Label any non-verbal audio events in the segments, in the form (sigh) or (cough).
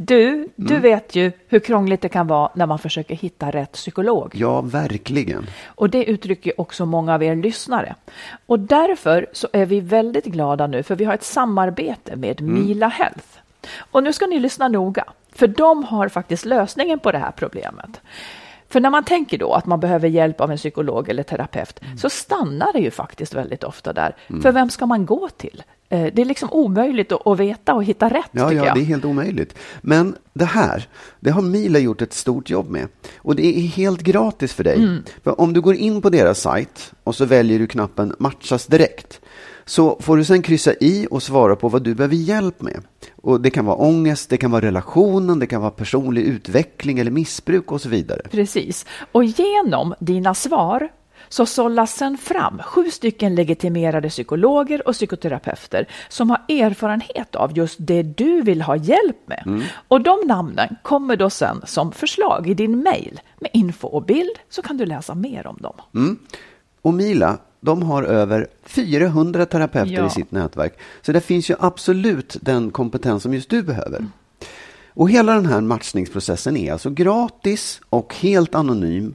Du, du vet ju hur krångligt det kan vara när man försöker hitta rätt psykolog. Ja, verkligen. Och det uttrycker också många av er lyssnare. Och därför så är vi väldigt glada nu för vi har ett samarbete med Mila Health. Och nu ska ni lyssna noga, för de har faktiskt lösningen på det här problemet. För när man tänker då att man behöver hjälp av en psykolog eller terapeut så stannar det ju faktiskt väldigt ofta där. För vem ska man gå till? Eh, Det är liksom omöjligt att veta och hitta rätt Ja, ja, jag. det är helt omöjligt. Men det här, det har Mila gjort ett stort jobb med. Och det är helt gratis för dig. Mm. För om du går in på deras sajt och så väljer du knappen matchas direkt. Så får du sen kryssa i och svara på vad du behöver hjälp med. Och det kan vara ångest, det kan vara relationen, det kan vara personlig utveckling eller missbruk och så vidare. Precis. Och genom dina svar så sållas sen fram sju stycken legitimerade psykologer och psykoterapeuter som har erfarenhet av just det du vill ha hjälp med. Och de namnen kommer då sen som förslag i din mejl med info och bild så kan du läsa mer om dem. Och Mila, de har över 400 terapeuter Ja. i sitt nätverk. Så det finns ju absolut den kompetens som just du behöver. Och hela den här matchningsprocessen är alltså gratis och helt anonym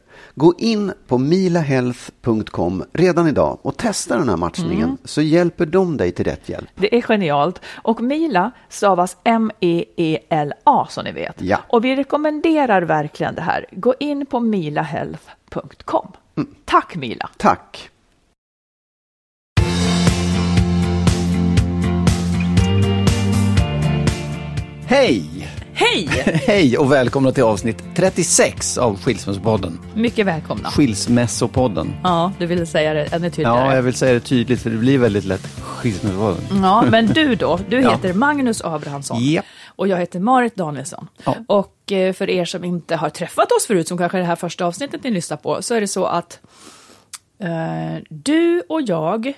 Gå in på milahealth.com redan idag och testa den här matchningen så hjälper de dig till rätt hjälp. Det är genialt. Och Mila stavas M-E-E-L-A som ni vet. Ja. Och vi rekommenderar verkligen det här. Gå in på milahealth.com. Tack Mila! Tack! Hej! Hej! (laughs) Hej och välkomna till avsnitt 36 av Skilsmässopodden. Mycket välkomna. Skilsmässopodden. Ja, du ville säga det ännu tydligare. Ja, jag vill säga det tydligt för det blir väldigt lätt Skilsmässopodden. Ja, men du då? Du (laughs) Ja. heter Magnus Abrahamsson. Japp. Och jag heter Marit Danielsson. Ja. Och eh, för er som inte har träffat oss förut, som kanske är det här första avsnittet ni lyssnar på, så är det så att eh, du och jag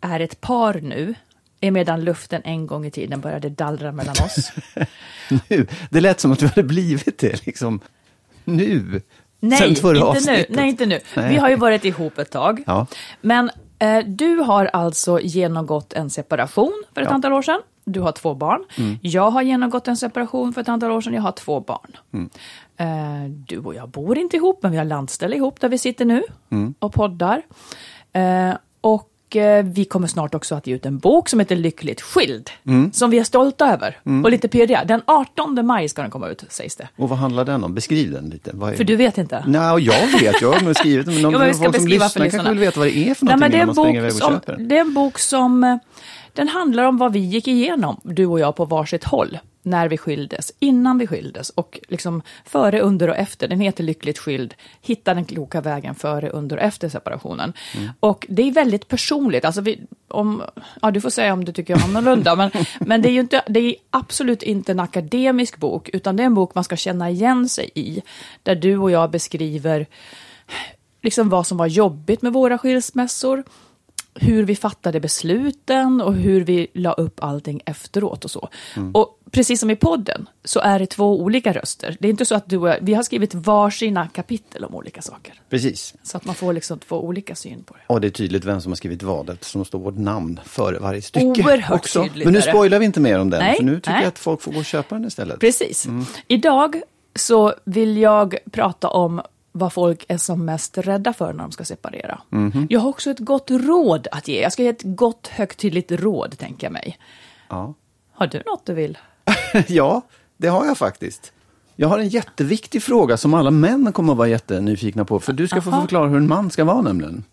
är ett par nu, emedan luften en gång i tiden började dallra mellan oss. (laughs) Nu, det lät som att du hade blivit det liksom nu. Nej, inte nu. avsnittet. Nej, inte nu. Nej. Vi har ju varit ihop ett tag. Ja. Men eh, du har alltså genomgått en separation för ett Ja. Mm. antal år sedan. Du har två barn. Jag har genomgått en separation för ett antal år sedan. Jag har två barn. Mm. Eh, du och jag bor inte ihop, men vi har landställe ihop där vi sitter nu Mm. och poddar. Eh, och eh, vi kommer snart också att ge ut en bok som heter Lyckligt skild. Mm. Som vi är stolta över och lite pirriga. Den 18 maj ska den komma ut, sägs det. Och vad handlar den om? Beskriv den lite. Är... För du vet inte? Nej, jag vet, jag har skrivit den, (laughs) men de Jo, men folk som lyssnar kanske vill veta vad det är för Nej, någonting men det, är innan springer bok som, det är en bok som eh, den handlar om vad vi gick igenom, du och jag, på varsitt håll när vi skildes, innan vi skildes och liksom före, under och efter. Den heter Lyckligt skild, hitta den kloka vägen före, under och efter separationen. Mm. Och det är väldigt personligt. Alltså vi, om, ja, du får säga om du tycker annorlunda, men, (laughs) men det är ju inte, det är absolut inte en akademisk bok, utan det är en bok man ska känna igen sig i, där du och jag beskriver liksom vad som var jobbigt med våra skilsmässor, hur vi fattade besluten och hur vi la upp allting efteråt och så. Och precis som i podden så är det två olika röster. Det är inte så att du och jag, vi har skrivit varsina kapitel om olika saker. Precis. Så att man får liksom två olika syn på det. Och det är tydligt vem som har skrivit vad eftersom det står vårt namn före varje stycke. Oerhört också. tydligt Men nu spoilar vi inte mer om den, Nej, för nu tycker nej. jag att folk får gå och köpa den istället. Precis. Idag så vill jag prata om vad folk är som mest rädda för när de ska separera. Jag har också ett gott råd att ge. Jag ska ge ett gott högtidligt råd, tänker jag mig. Ja. Har du något du vill? (laughs) ja, det har jag faktiskt. Jag har en jätteviktig fråga som alla män kommer att vara jättenyfikna på. För du ska få Aha. förklara hur en man ska vara nämligen.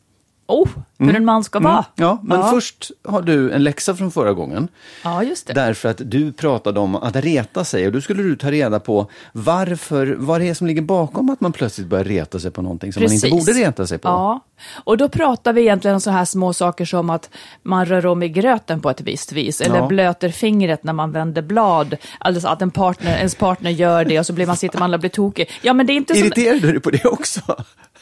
Oh, hur en man ska vara. Ja, men först har du en läxa från förra gången. Ja, just det. Därför att du pratade om att reta sig och då skulle du ta reda på varför, vad det är som ligger bakom att man plötsligt börjar reta sig på någonting som man inte borde reta sig på. Ja, och då pratar vi egentligen om så här små saker som att man rör om i gröten på ett visst vis, eller Ja. blöter fingret när man vänder blad, alltså att en partner, ens partner gör det och så blir man, sitter man och blir tokig. Ja, men det är inte så... Irriterar du dig på det också?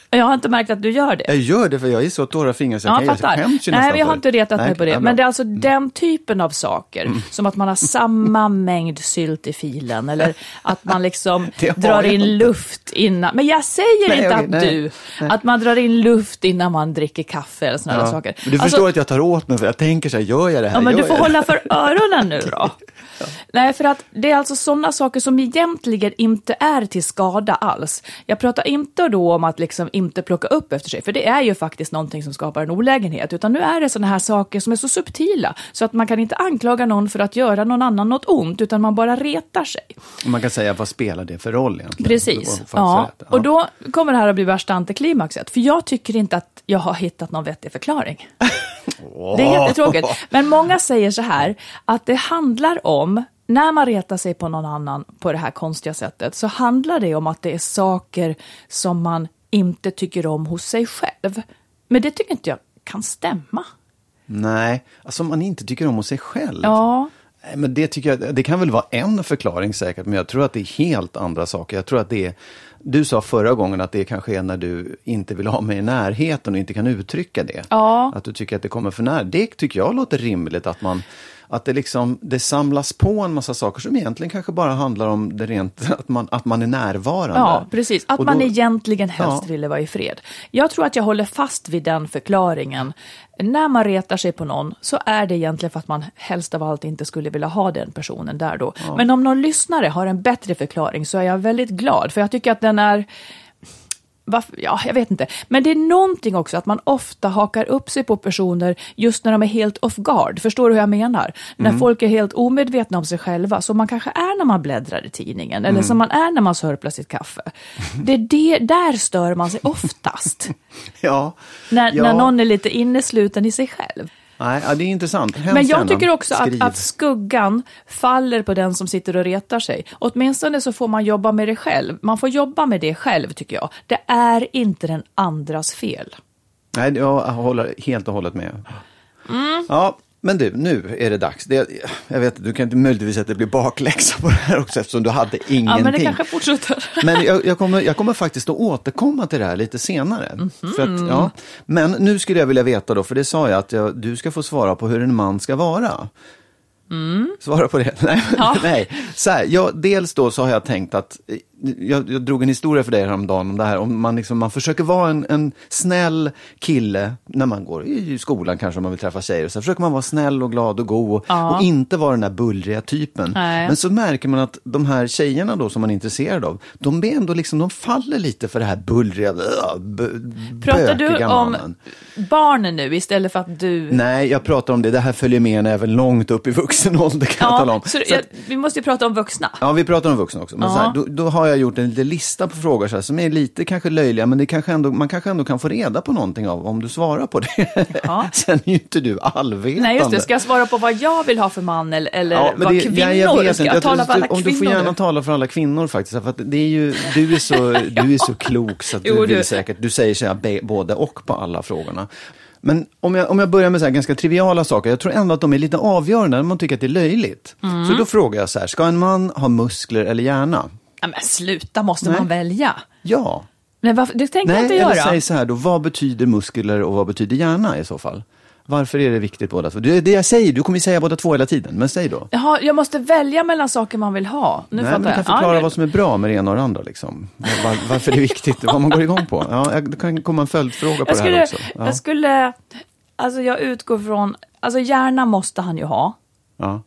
Jag har inte märkt att du gör det. Jag gör det för jag är så torra fingrar så jag, Ja, kan, jag fattar. skäms ju Nej, vi har inte retat Nej, mig på det. ja. Men det är alltså den typen av saker. Som att man har samma mängd sylt i filen. Eller (laughs) att man liksom drar jag in inte. luft innan. Men jag säger Nej, inte okej, att nej, du, att man drar in luft innan man dricker kaffe eller sådana Ja. saker. Men du Alltså, förstår att jag tar åt mig för jag tänker så här, gör jag det här? Ja, men du får jag det? hålla för öronen nu då. (laughs) Nej, för att det är alltså sådana saker som egentligen inte är till skada alls. Jag pratar inte då om att liksom inte plocka upp efter sig, för det är ju faktiskt någonting som skapar en olägenhet, utan nu är det sådana här saker som är så subtila, så att man kan inte anklaga någon för att göra någon annan något ont, utan man bara retar sig. Man kan säga, vad spelar det för roll egentligen? Precis. Ja. rätt. Och då kommer det här att bli värsta antiklimaxet, för jag tycker inte att jag har hittat någon vettig förklaring. (laughs) Det är jättetråkigt. Men många säger så här, att det handlar om, när man retar sig på någon annan på det här konstiga sättet, så handlar det om att det är saker som man inte tycker om hos sig själv. Men det tycker inte jag kan stämma. Nej, alltså man inte tycker om hos sig själv. Ja, Men det, tycker jag, det kan väl vara en förklaring säkert, men jag tror att det är helt andra saker. Jag tror att det är, du sa förra gången att det kanske är när du inte vill ha mig i närheten och inte kan uttrycka det. Ja. Att du tycker att det kommer för nära. Det tycker jag låter rimligt att man att det, liksom, det samlas på en massa saker som egentligen kanske bara handlar om det rent, (laughs) att man, att man är närvarande. ja precis. Att Och man då- egentligen helst Ja. ville vara i fred. Jag tror att jag håller fast vid den förklaringen. När man retar sig på någon så är det egentligen för att man helst av allt inte skulle vilja ha den personen där då. Men om någon lyssnare har en bättre förklaring så är jag väldigt glad, för jag tycker att den är varför, ja, jag vet inte. Men det är någonting också att man ofta hakar upp sig på personer just när de är helt off guard. Förstår du hur jag menar? När folk är helt omedvetna om sig själva, som man kanske är när man bläddrar i tidningen, eller som man är när man sörplar sitt kaffe. Det är det, där stör man sig oftast. (laughs) Ja. när, ja. när någon är lite innesluten i sig själv. Nej, ja, det är intressant. Hemskt Men jag tycker också att, att skuggan faller på den som sitter och retar sig. Åtminstone så får man jobba med det själv. Man får jobba med det själv tycker jag. Det är inte den andras fel. Nej, jag håller helt och hållet med. Mm. Ja, men du, nu är det dags. Det, jag vet, du kan inte möjligtvis att det blir bakläxa på det här också eftersom du hade ingenting. Ja, men det kanske fortsätter. Men jag, jag, kommer, jag kommer faktiskt att återkomma till det här lite senare. Mhm. För att, ja, men nu skulle jag vilja veta då, för det sa jag att jag, du ska få svara på hur en man ska vara. Svara på det. (laughs) Nej, Ja. nej. Så här, jag, dels då så har jag tänkt att, jag, jag drog en historia för dig häromdagen om det här, om man, liksom, man försöker vara en, en snäll kille när man går i skolan kanske, om man vill träffa tjejer. Så försöker man vara snäll och glad och god och, Ja. och inte vara den där bullriga typen. Nej. Men så märker man att de här tjejerna då som man är intresserad av, de är ändå liksom, de faller lite för det här bullriga, äh, Pratar du om mannen. barnen nu istället för att du... Nej, jag pratar om det. Det här följer med en även långt upp i vuxen (laughs) ålder kan jag tala om. så, Så jag, att- vi måste ju prata om vuxna. Ja, vi pratar om vuxna också. Men Ja. så här, då, då har jag gjort en liten lista på frågor så här, som är lite kanske löjliga, men det kanske ändå, man kanske ändå kan få reda på någonting av om du svarar på det. Ja. (laughs) Sen är ju inte du allvetande. Nej, just det. Ska jag svara på vad jag vill ha för man eller, eller Ja, vad det, kvinnor... ja, jag vet ska inte. jag tala för alla om kvinnor du får gärna tala för alla kvinnor faktiskt. För det är ju, du, är så, (laughs) du är så klok så att du Jo, vill du- säkert, du säger så här, både och på alla frågorna. Men om jag, om jag börjar med så ganska triviala saker, jag tror ändå att de är lite avgörande när man tycker att det är löjligt. Mm. Så då frågar jag så här, ska en man ha muskler eller hjärna? Ja, men sluta, måste Nej. man välja? Ja. Nej, varför? det tänker jag Nej, inte eller göra. säg så här då, vad betyder muskler och vad betyder hjärna i så fall? Varför är det viktigt båda två? Det det jag säger, du kommer ju säga båda två hela tiden, men säg då. Jaha, jag måste välja mellan saker man vill ha. Nu Nej, men du kan jag. förklara Ja, vad som är bra med det ena och det andra. Liksom. Var, varför det är viktigt, vad man går igång på. Ja, jag- det kan komma en följdfråga på jag det skulle, här också. Ja. jag skulle, alltså jag utgår från, alltså hjärna måste han ju ha. Ja.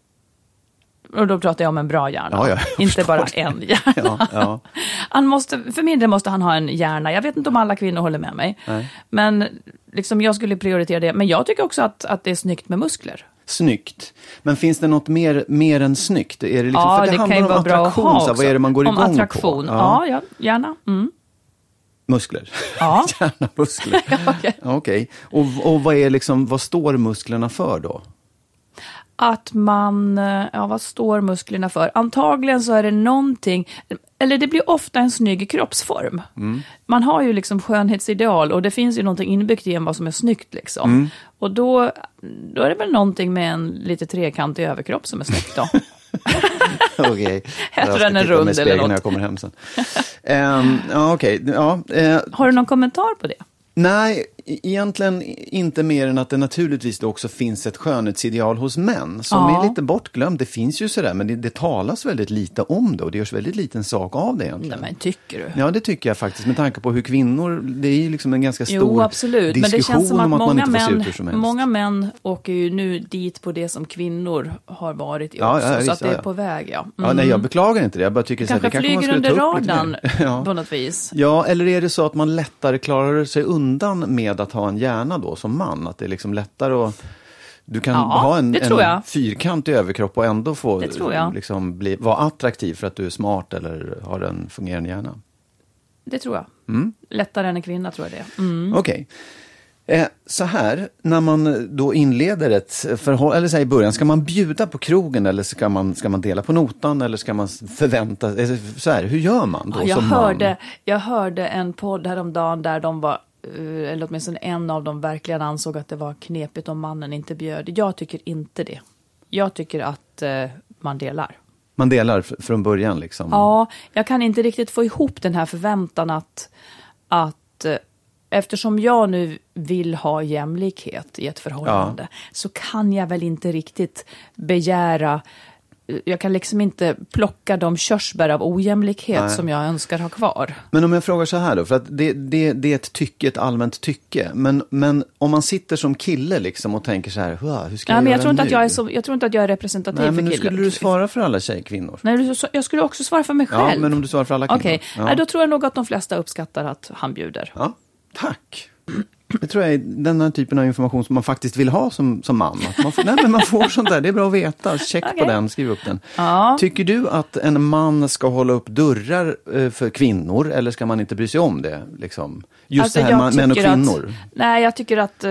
Och då pratar jag om en bra hjärna. Ja, inte bara det. en hjärna. (laughs) Ja. Han måste, för min del måste han ha en hjärna. Jag vet inte om alla kvinnor håller med mig. Nej. Men liksom jag skulle prioritera det. Men jag tycker också att, att det är snyggt med muskler. Snyggt. Men finns det något mer, mer än snyggt? Är det liksom, ja, för det, det, kan handlar ju om vara bra att attraktion, ha så också. vad är det man går om igång attraktion. på? Ja, ja gärna. Mm. Muskler. Ja. (laughs) Gärna muskler. (laughs) okej. Okej. Och, och vad, är liksom, vad står musklerna för då? Att man, eh, ja vad står musklerna för? Antagligen så är det någonting, eller det blir ofta en snygg kroppsform. Mm. Man har ju liksom skönhetsideal och det finns ju någonting inbyggt i en vad som är snyggt liksom. Mm. Och då, då är det väl någonting med en lite trekantig överkropp som är snyggt då. (laughs) Okej. (laughs) Hellre Jag ska än en titta rund eller något. när jag kommer hem sen. (laughs) Ehm, ja, okej. Ja, eh, Har du någon kommentar på det? nej, egentligen inte mer än att det naturligtvis då också finns ett skönhetsideal hos män som Ja. är lite bortglömt. Det finns ju sådär, men det, det talas väldigt lite om det och det görs väldigt liten sak av det egentligen. Nej men tycker du? Ja, det tycker jag faktiskt. Med tanke på hur kvinnor, det är ju liksom en ganska stor Jo, absolut. Men det diskussion känns som att om att man många inte får se ut män, hur som helst. många män åker ju nu dit på det som kvinnor har varit i Ja, också. ja, så visst, att det är på väg, ja. Ja, Mm. nej, jag beklagar inte det. Jag bara tycker så här, Kanske det flyger man skulle under ta upp lite radarn mer. (laughs) ja. på något vis. Ja, eller är det så att man lättare klarar sig undan med att ha en hjärna då som man? Att det är liksom lättare att... Du kan Ja, ha en, en fyrkantig överkropp och ändå få liksom, bli, vara attraktiv för att du är smart eller har en fungerande hjärna. Det tror jag. Mm. Lättare än en kvinna tror jag det. Mm. Okej. Eh, så här, när man då inleder ett förhållande, eller så här i början, ska man bjuda på krogen eller ska man, ska man dela på notan eller ska man förvänta sig, så här, hur gör man då Ja, jag, som hörde, man? jag hörde en podd häromdagen där de var, eh, eller åtminstone en av dem verkligen ansåg att det var knepigt om mannen inte bjöd. Jag tycker inte det. Jag tycker att eh, man delar. Man delar från början liksom? Ja, jag kan inte riktigt få ihop den här förväntan att, att eh, eftersom jag nu vill ha jämlikhet i ett förhållande så kan jag väl inte riktigt begära jag kan liksom inte plocka de körsbär av ojämlikhet Nej. som jag önskar ha kvar. Men om jag frågar så här då, för att det, det, det är ett tycke, ett allmänt tycke. Men, men om man sitter som kille liksom och tänker så här, "Hua, hur ska Ja, jag men göra jag, tror inte nu? att jag, är så, jag tror inte att jag är representativ Nej, men för nu killar. skulle du svara för alla tjejkvinnor. Nej, jag skulle också svara för mig Ja, själv. men om du svarar för alla kvinnor. Okej, Ja. Nej, då tror jag nog att de flesta uppskattar att han bjuder. Ja, tack. Det tror jag är den här typen av information som man faktiskt vill ha som, som man. Att man, får, nej, men man får sånt där, det är bra att veta. Check på Okej. den, skriv upp den. Ja. Tycker du att en man ska hålla upp dörrar eh, för kvinnor eller ska man inte bry sig om det? Liksom? Just Alltså, det här man, män och tycker att- kvinnor. nej, jag tycker att...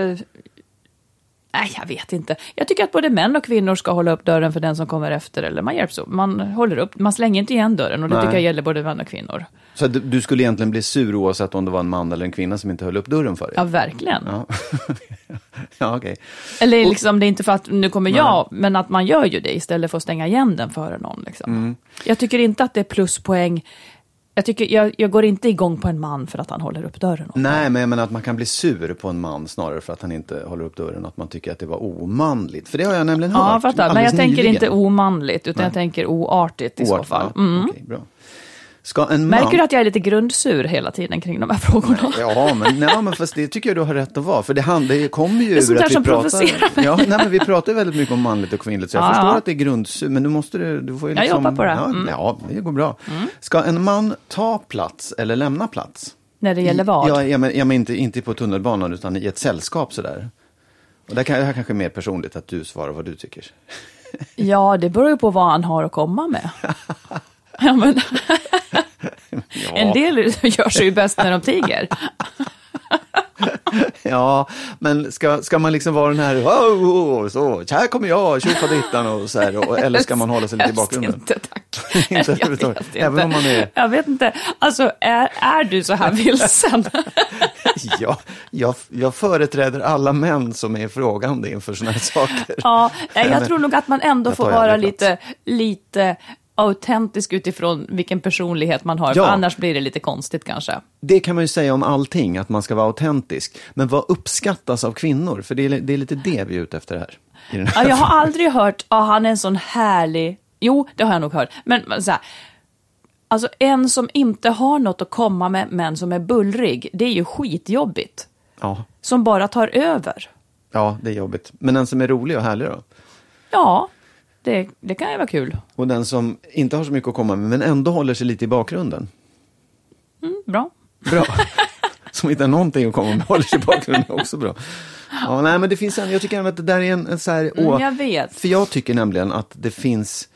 nej, jag vet inte. Jag tycker att både män och kvinnor ska hålla upp dörren för den som kommer efter. Eller man hjälps. Man håller upp, man slänger inte igen dörren. Och det Nej. tycker jag gäller både män och kvinnor. Så du, skulle egentligen bli sur oavsett om det var en man eller en kvinna som inte höll upp dörren för dig? Ja, verkligen. Ja, (laughs) ja okej. Eller liksom, det är inte för att nu kommer jag, men att man gör ju det istället för att stänga igen den före någon. Liksom. Mm. Jag tycker inte att det är pluspoäng. Jag, tycker, jag, jag går inte igång på en man för att han håller upp dörren. Nej, men jag menar att man kan bli sur på en man snarare för att han inte håller upp dörren. Att man tycker att det var omanligt. För det har jag nämligen Ja, hört. fattar. Men jag alldeles tänker nyligen. inte omanligt, utan Nej. jag tänker oartigt i så Oart, fall. ja. Mm. Okej, bra. Ska en man... Märker du att jag är lite grundsur hela tiden kring de här frågorna? (laughs) Ja, men, nej, men fast det tycker jag du har rätt att vara. För det, hand, det kommer ju är sånt ur att vi pratar... mig. Ja, nej, men vi pratar väldigt mycket om manligt och kvinnligt. Så jag Ja, förstår ja. att det är grundsur, men du måste du, du får ju Jag liksom... jobbar på det. Ja, Mm. ja, det går bra. Ska en man ta plats eller lämna plats? När det gäller vad? Ja, jag men, jag men inte, inte på tunnelbanan utan i ett sällskap sådär. Och det här kanske är mer personligt att du svarar vad du tycker. Ja, det beror ju på vad han har att komma med. (laughs) (laughs) Ja, men, Ja. En del gör sig ju bäst när de tiger. (laughs) Ja, men ska, ska man liksom vara den här, oh, oh, så, här kommer jag, tjofaderittan och så här, och, eller ska man hålla sig lite i bakgrunden? inte, tack. (laughs) Inte Jag vet inte. Även om man är- Jag vet inte. Alltså, är, är du så här vilsen? Ja, jag, jag företräder alla män som är frågande inför sådana här saker. Ja, jag tror nog att man ändå får vara lite, lite autentisk utifrån vilken personlighet man har, Ja. annars blir det lite konstigt kanske. Det kan man ju säga om allting, att man ska vara autentisk. Men vad uppskattas av kvinnor? För det är, det är lite det vi är ute efter här. Här Ja, jag har (laughs) aldrig hört, ja han är en sån härlig, jo det har jag nog hört, men så här, alltså en som inte har något att komma med men som är bullrig, det är ju skitjobbigt. ja. Som bara tar över. ja, det är jobbigt. Men den som är rolig och härlig då? Ja, det, det kan ju vara kul. Och den som inte har så mycket att komma med, men ändå håller sig lite i bakgrunden? Mm, bra. Bra. (laughs) Som inte har någonting att komma med, håller sig i bakgrunden också bra. Ja, nej, men det finns en, jag tycker att det där är en, en så här, Mm, jag vet. För jag tycker nämligen att det finns,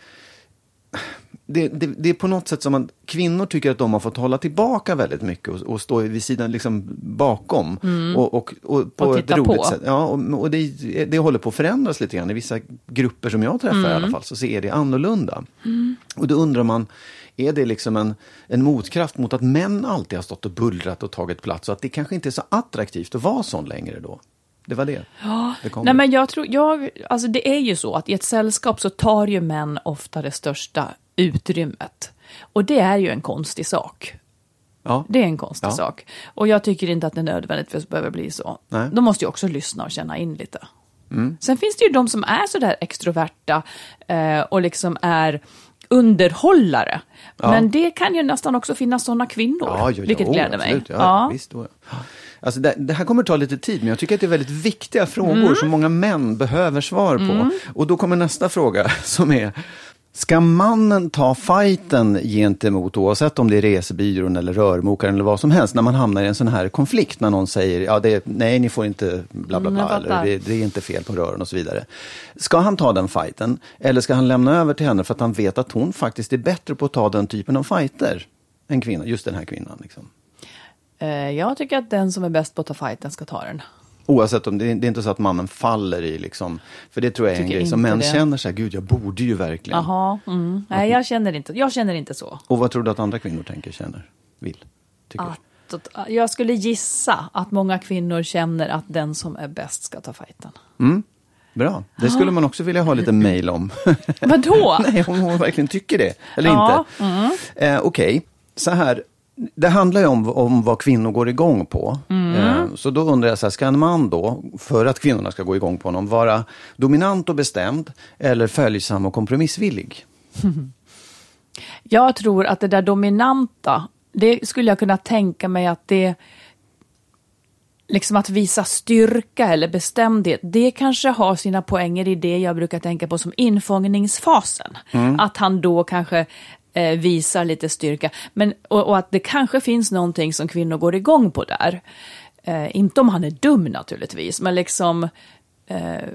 det, det, det är på något sätt som att kvinnor tycker att de har fått hålla tillbaka väldigt mycket och, och stå vid sidan, liksom bakom. Och, och, och på Mm. Och ett roligt på. sätt. Ja, och, och det, det håller på att förändras lite grann. I vissa grupper som jag träffar Mm. i alla fall så ser det annorlunda. Och då undrar man, är det liksom en, en motkraft mot att män alltid har stått och bullrat och tagit plats och att det kanske inte är så attraktivt att vara sån längre då? Det var det. det kom. Nej men jag tror, jag, alltså det är ju så att i ett sällskap så tar ju män ofta det största utrymmet. Och det är ju en konstig sak. ja. Det är en konstig Ja. sak. Och jag tycker inte att det nödvändigtvis behöver bli så. Nej. Mm. De måste ju också lyssna och känna in lite. Sen finns det ju de som är sådär extroverta eh, och liksom är underhållare. Ja. Men det kan ju nästan också finnas sådana kvinnor, Ja, ja, ja, vilket gläder mig. absolut, Ja, Visst, då. Alltså det, det här kommer ta lite tid, men jag tycker att det är väldigt viktiga frågor Mm. som många män behöver svar på. Och då kommer nästa fråga (laughs) som är, ska mannen ta fighten gentemot, oavsett om det är resebyrån eller rörmokaren eller vad som helst, när man hamnar i en sån här konflikt, när någon säger, ja, det är, nej, ni får inte bla bla Mm, bla, eller det, det är inte fel på rören och så vidare. Ska han ta den fighten, eller ska han lämna över till henne för att han vet att hon faktiskt är bättre på att ta den typen av fighter än kvinnan, just den här kvinnan? Liksom. Eh, jag tycker att den som är bäst på att ta fighten ska ta den. Oavsett om det, det är inte så att mannen faller i liksom, för det tror jag är en grej som män det. känner så här, gud jag borde ju verkligen. Jaha, mm. nej jag känner, inte, jag känner inte så. Och vad tror du att andra kvinnor tänker, känner, vill, tycker? Att, att, jag skulle gissa att många kvinnor känner att den som är bäst ska ta fighten. Bra, det skulle man också vilja ha lite mail om. Vadå? (laughs) Nej, om hon verkligen tycker det, eller Ja, inte. Eh, Okej, så här. Det handlar ju om, om vad kvinnor går igång på. Eh, så då undrar jag, så här, ska en man då, för att kvinnorna ska gå igång på honom, vara dominant och bestämd eller följsam och kompromissvillig? Jag tror att det där dominanta, det skulle jag kunna tänka mig att det liksom att visa styrka eller bestämdhet, det kanske har sina poänger i det jag brukar tänka på som infångningsfasen. Att han då kanske eh, visar lite styrka. Men, och, och att det kanske finns någonting som kvinnor går igång på där. Eh, inte om han är dum naturligtvis, men liksom eh,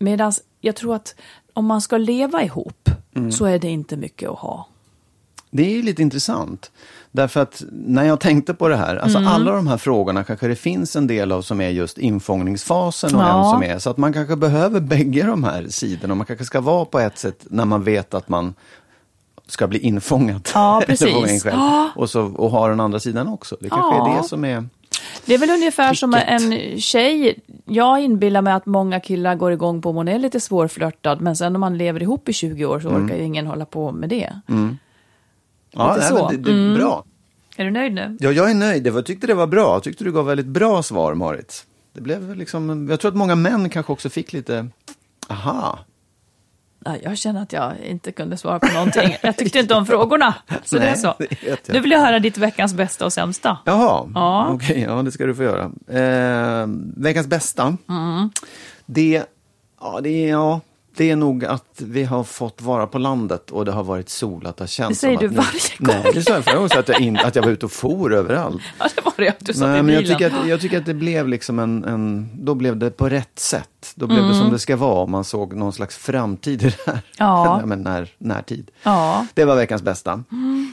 Medan jag tror att om man ska leva ihop så är det inte mycket att ha. Det är ju lite intressant. Därför att när jag tänkte på det här, alltså Mm. alla de här frågorna kanske det finns en del av som är just infångningsfasen och Ja. en som är, så att man kanske behöver bägge de här sidorna. Man kanske ska vara på ett sätt när man vet att man ska bli infångad. Ja, (laughs) precis. själv. Ja. Och, så, och ha den andra sidan också. Det kanske är Ja. det som är... Det är väl ungefär som Tricket. en tjej. Jag inbillar mig att många killar går igång på om hon är lite svårflörtad, men sen om man lever ihop i 20 år så orkar ju ingen hålla på med det. Ja, Lite nej, så. det, det är bra. Är du nöjd nu? Ja, jag är nöjd. Jag tyckte det var bra. Jag tyckte du gav väldigt bra svar, Marit. Det blev liksom, jag tror att många män kanske också fick lite, aha, jag känner att jag inte kunde svara på någonting. Jag tyckte inte om frågorna. Så det är Nej, så. det. Nu vill jag höra ditt veckans bästa och sämsta. Jaha, Ja. okej, ja det ska du få göra. Eh, veckans bästa, det, ja, det, ja, det är nog att vi har fått vara på landet och det har varit sol, att det har känts Det säger du varje gång. Nej, det sa jag förra gången, så att jag, in, att jag var ute och for överallt. Ja, det var det att du Nej, men jag tycker, att, jag tycker att det blev liksom en, en, då blev det på rätt sätt. Då blev det som det ska vara man såg någon slags framtid i det här. Mm. Ja. (laughs) Nej, men när, närtid. Ja. Det var veckans bästa.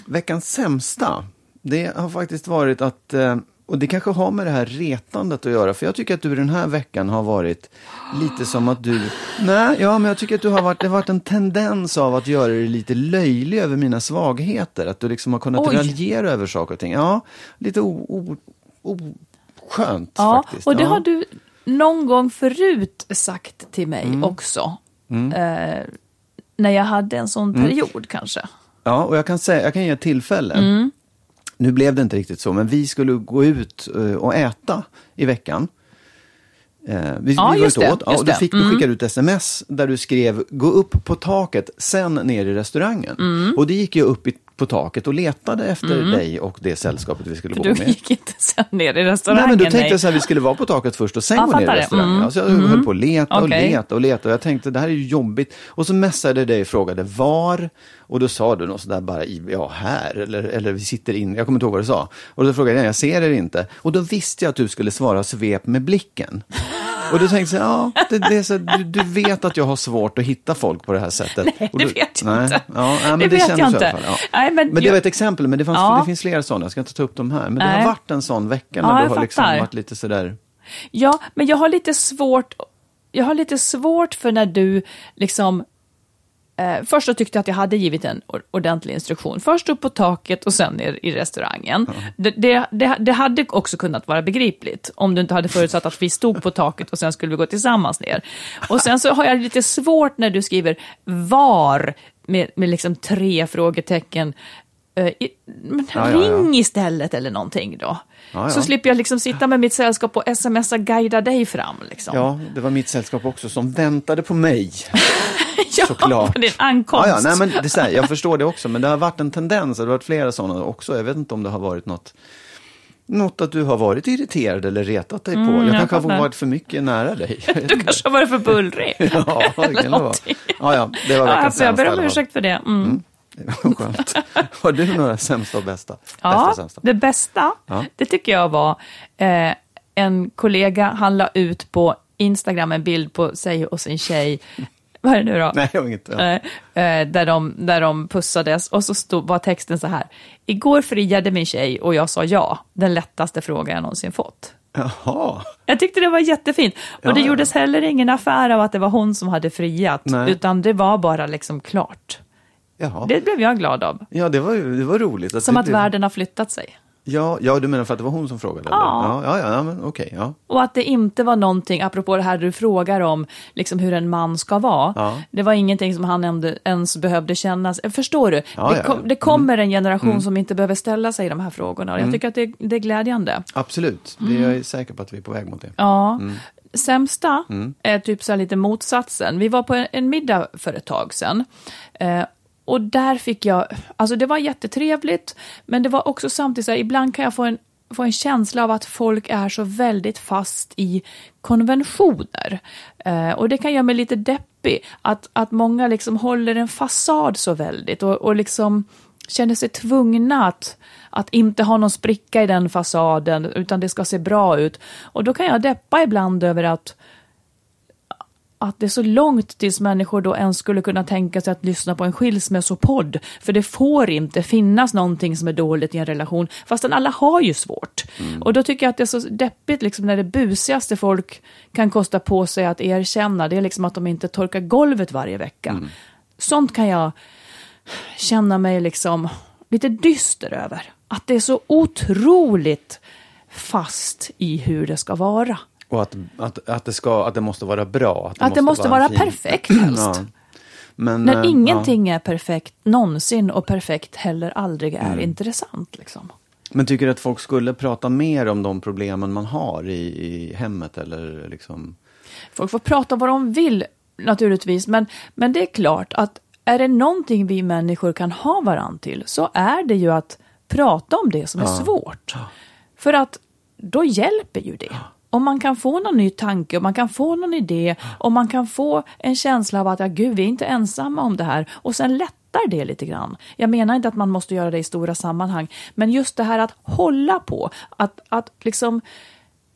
Veckans sämsta, det har faktiskt varit att, eh, och det kanske har med det här retandet att göra, för jag tycker att du den här veckan har varit lite som att du, nej, ja men jag tycker att du har varit, det har varit en tendens av att göra dig lite löjlig över mina svagheter, att du liksom har kunnat Oj. raljera över saker och ting. Ja, lite o, o, oskönt Ja, faktiskt. och det ja. har du någon gång förut sagt till mig Mm. också. Eh, när jag hade en sån period kanske. Ja, och jag kan, säga, jag kan ge ett tillfälle. Mm. Nu blev det inte riktigt så, men vi skulle gå ut eh, och äta i veckan. Eh, vi, Ja, vi var ute åt. Ja, och då det. fick du Mm. skicka ut sms där du skrev gå upp på taket, sen ner i restaurangen. Mm. Och det gick jag upp i, på taket och letade efter dig och det sällskapet vi skulle För gå du med. gick inte sen ner i restaurangen. Nej, men då tänkte nej. jag så här, vi skulle vara på taket först och sen Ja, gå ner i restaurangen. Mm. Så jag höll på att leta och Okej. leta och leta och jag tänkte det här är ju jobbigt. Och så messade jag dig och frågade var och då sa du något sådär bara, ja här eller, eller vi sitter in, jag kommer inte ihåg vad du sa. Och då frågade jag, jag ser er inte. Och då visste jag att du skulle svara svep med blicken. Och då tänkte jag, ja, det, det är så, du, du vet att jag har svårt att hitta folk på det här sättet. Nej, det vet jag inte. Ja, men Det det, vet kändes jag inte. Ja. Nej, men men det var ett exempel, men det, fanns, Ja. det finns flera sådana, jag ska inte ta upp dem här. Men det Nej. har varit en sån vecka när Ja, du har liksom varit lite sådär, Ja, men jag har lite svårt, jag har lite svårt för när du liksom Eh, först så tyckte jag att jag hade givit en or- ordentlig instruktion. Först upp på taket och sen ner i restaurangen. Det, det, det, det hade också kunnat vara begripligt om du inte hade förutsatt att vi stod på taket och sen skulle vi gå tillsammans ner. Och sen så har jag lite svårt när du skriver var med, med liksom tre frågetecken. Eh, i, men Ja, ja, ja. ring istället eller någonting då. Ja, Så ja. slipper jag liksom sitta med mitt sällskap och smsa guida dig fram. Liksom. ja, det var mitt sällskap också som väntade på mig. (laughs) ja, (laughs) såklart. på din ankomst. Ja, ja, nej, men det är här, jag förstår det också, men det har varit en tendens, det har varit flera sådana också. Jag vet inte om det har varit något, något att du har varit irriterad eller retat dig på. jag Mm, jag kanske har varit för mycket nära dig. Jag (laughs) Du kanske har varit för bullrig. (laughs) Ja, det kan det vara. Ja, ja, det var Ja, veckans för jag sämsta ber om ursäkt för det. Mm. Vad Skönt. Har du några sämsta och bästa? Bästa Ja, och sämsta? det bästa, Ja. det tycker jag var eh, en kollega, han la ut på Instagram en bild på sig och sin tjej. Vad är det nu då? Nej, jag. Ja. Eh, där, de, där de pussades och så stod, var texten så här. Igår friade min tjej och jag sa ja. Den lättaste fråga jag någonsin fått. Jaha. Jag tyckte det var jättefint. Och Ja, det ja. gjordes heller ingen affär av att det var hon som hade friat. Nej. Utan det var bara liksom klart. Jaha. Det blev jag glad av. Ja, det var, det var roligt. Som det, att det, världen har flyttat sig. Ja, ja, du menar för att det var hon som frågade? Ja. Eller? Ja, ja, ja, men okej. ja. Och att det inte var någonting, apropå det här du frågar om, liksom hur en man ska vara. Ja. Det var ingenting som han ens behövde känna. Förstår du? Ja, det, kom, det kommer en generation som inte behöver ställa sig de här frågorna. Och jag tycker att det, det är glädjande. Absolut. Det, jag är säker på att vi är på väg mot det. Ja. Sämsta är typ så lite motsatsen. Vi var på en, en middag för ett tag sedan. Och där fick jag, alltså det var jättetrevligt, men det var också samtidigt så här, ibland kan jag få en, få en känsla av att folk är så väldigt fast i konventioner. Eh, och det kan göra mig lite deppig, att, att många liksom håller en fasad så väldigt och, och liksom känner sig tvungna att, att inte ha någon spricka i den fasaden, utan det ska se bra ut. Och då kan jag deppa ibland över att, att det är så långt tills människor då ens skulle kunna tänka sig att lyssna på en skilsmässopodd. För det får inte finnas någonting som är dåligt i en relation, fastän alla har ju svårt. Och då tycker jag att det är så deppigt liksom, när det busigaste folk kan kosta på sig att erkänna, det är liksom att de inte torkar golvet varje vecka. Sånt kan jag känna mig liksom lite dyster över. Att det är så otroligt fast i hur det ska vara. Och att, att, att, det ska, att det måste vara bra. Att det, Att det måste vara fin- perfekt (clears throat) helst. Ja. Men, När eh, ingenting är perfekt någonsin och perfekt heller aldrig är Mm. intressant. Liksom. Ja. Men tycker du att folk skulle prata mer om de problemen man har i, i hemmet? Eller liksom... Folk får prata vad de vill naturligtvis, men, men det är klart att är det någonting vi människor kan ha varann till så är det ju att prata om det som är svårt. För att då hjälper ju det. Om man kan få någon ny tanke, om man kan få någon idé, om man kan få en känsla av att ja, gud, vi är inte ensamma om det här och sen lättar det lite grann. Jag menar inte att man måste göra det i stora sammanhang, men just det här att hålla på, att, att liksom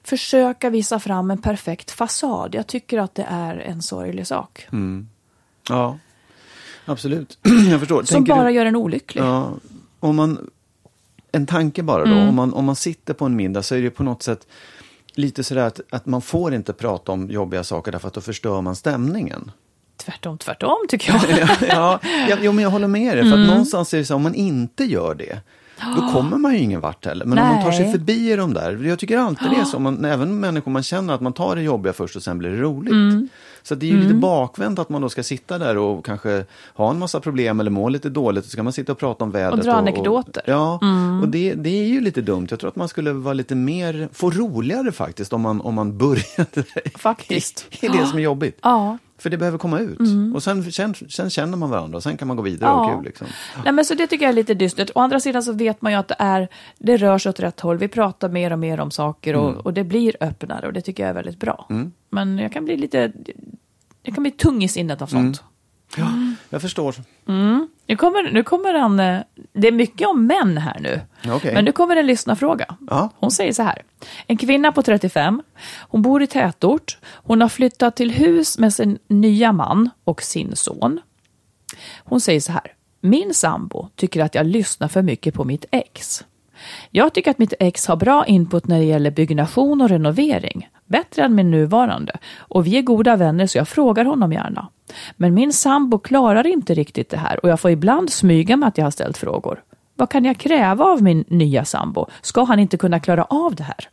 försöka visa fram en perfekt fasad. Jag tycker att det är en sorglig sak. Ja, absolut. (clears throat) Jag förstår. Som Tänker bara du, gör en olycklig. ja, om man, En tanke bara då. Mm. Om, man, om man sitter på en middag så är det på något sätt lite sådär att, att man får inte prata om jobbiga saker därför att då förstör man stämningen. Tvärtom, tvärtom tycker jag. (laughs) ja, ja, ja, jo, men jag håller med dig. För Mm. att någonstans är det så om man inte gör det, då kommer man ju ingen vart heller. Men om man tar sig Nej. förbi de där, jag tycker alltid det är så, man, även människor man känner att man tar det jobbiga först och sen blir det roligt. Mm. Så det är ju Mm. lite bakvänt att man då ska sitta där och kanske ha en massa problem eller må lite dåligt. Så ska man sitta och prata om vädret. Och dra anekdoter. Mm. ja, och det, det är ju lite dumt. Jag tror att man skulle vara lite mer, få roligare faktiskt om man, om man (laughs) började Faktiskt. i, i det som är jobbigt. Ja. För det behöver komma ut. Och sen, sen, sen känner man varandra och sen kan man gå vidare Ja. och kul. Liksom. Nej, men så det tycker jag är lite dystert. Å andra sidan så vet man ju att det, är, det rör sig åt rätt håll. Vi pratar mer och mer om saker och, och det blir öppnare och det tycker jag är väldigt bra. Men jag kan bli lite, jag kan bli tung i sinnet av sånt. Jag förstår. Nu kommer, nu kommer han, eh, det är mycket om män här nu. Okej. Men nu kommer en lyssnarfråga. Ja. Hon säger så här. En kvinna på 35, hon bor i tätort. Hon har flyttat till hus med sin nya man och sin son. Hon säger så här. Min sambo tycker att jag lyssnar för mycket på mitt ex. Jag tycker att mitt ex har bra input när det gäller byggnation och renovering. Bättre än min nuvarande. Och vi är goda vänner så jag frågar honom gärna. Men min sambo klarar inte riktigt det här och jag får ibland smyga med att jag har ställt frågor. Vad kan jag kräva av min nya sambo? Ska han inte kunna klara av det här?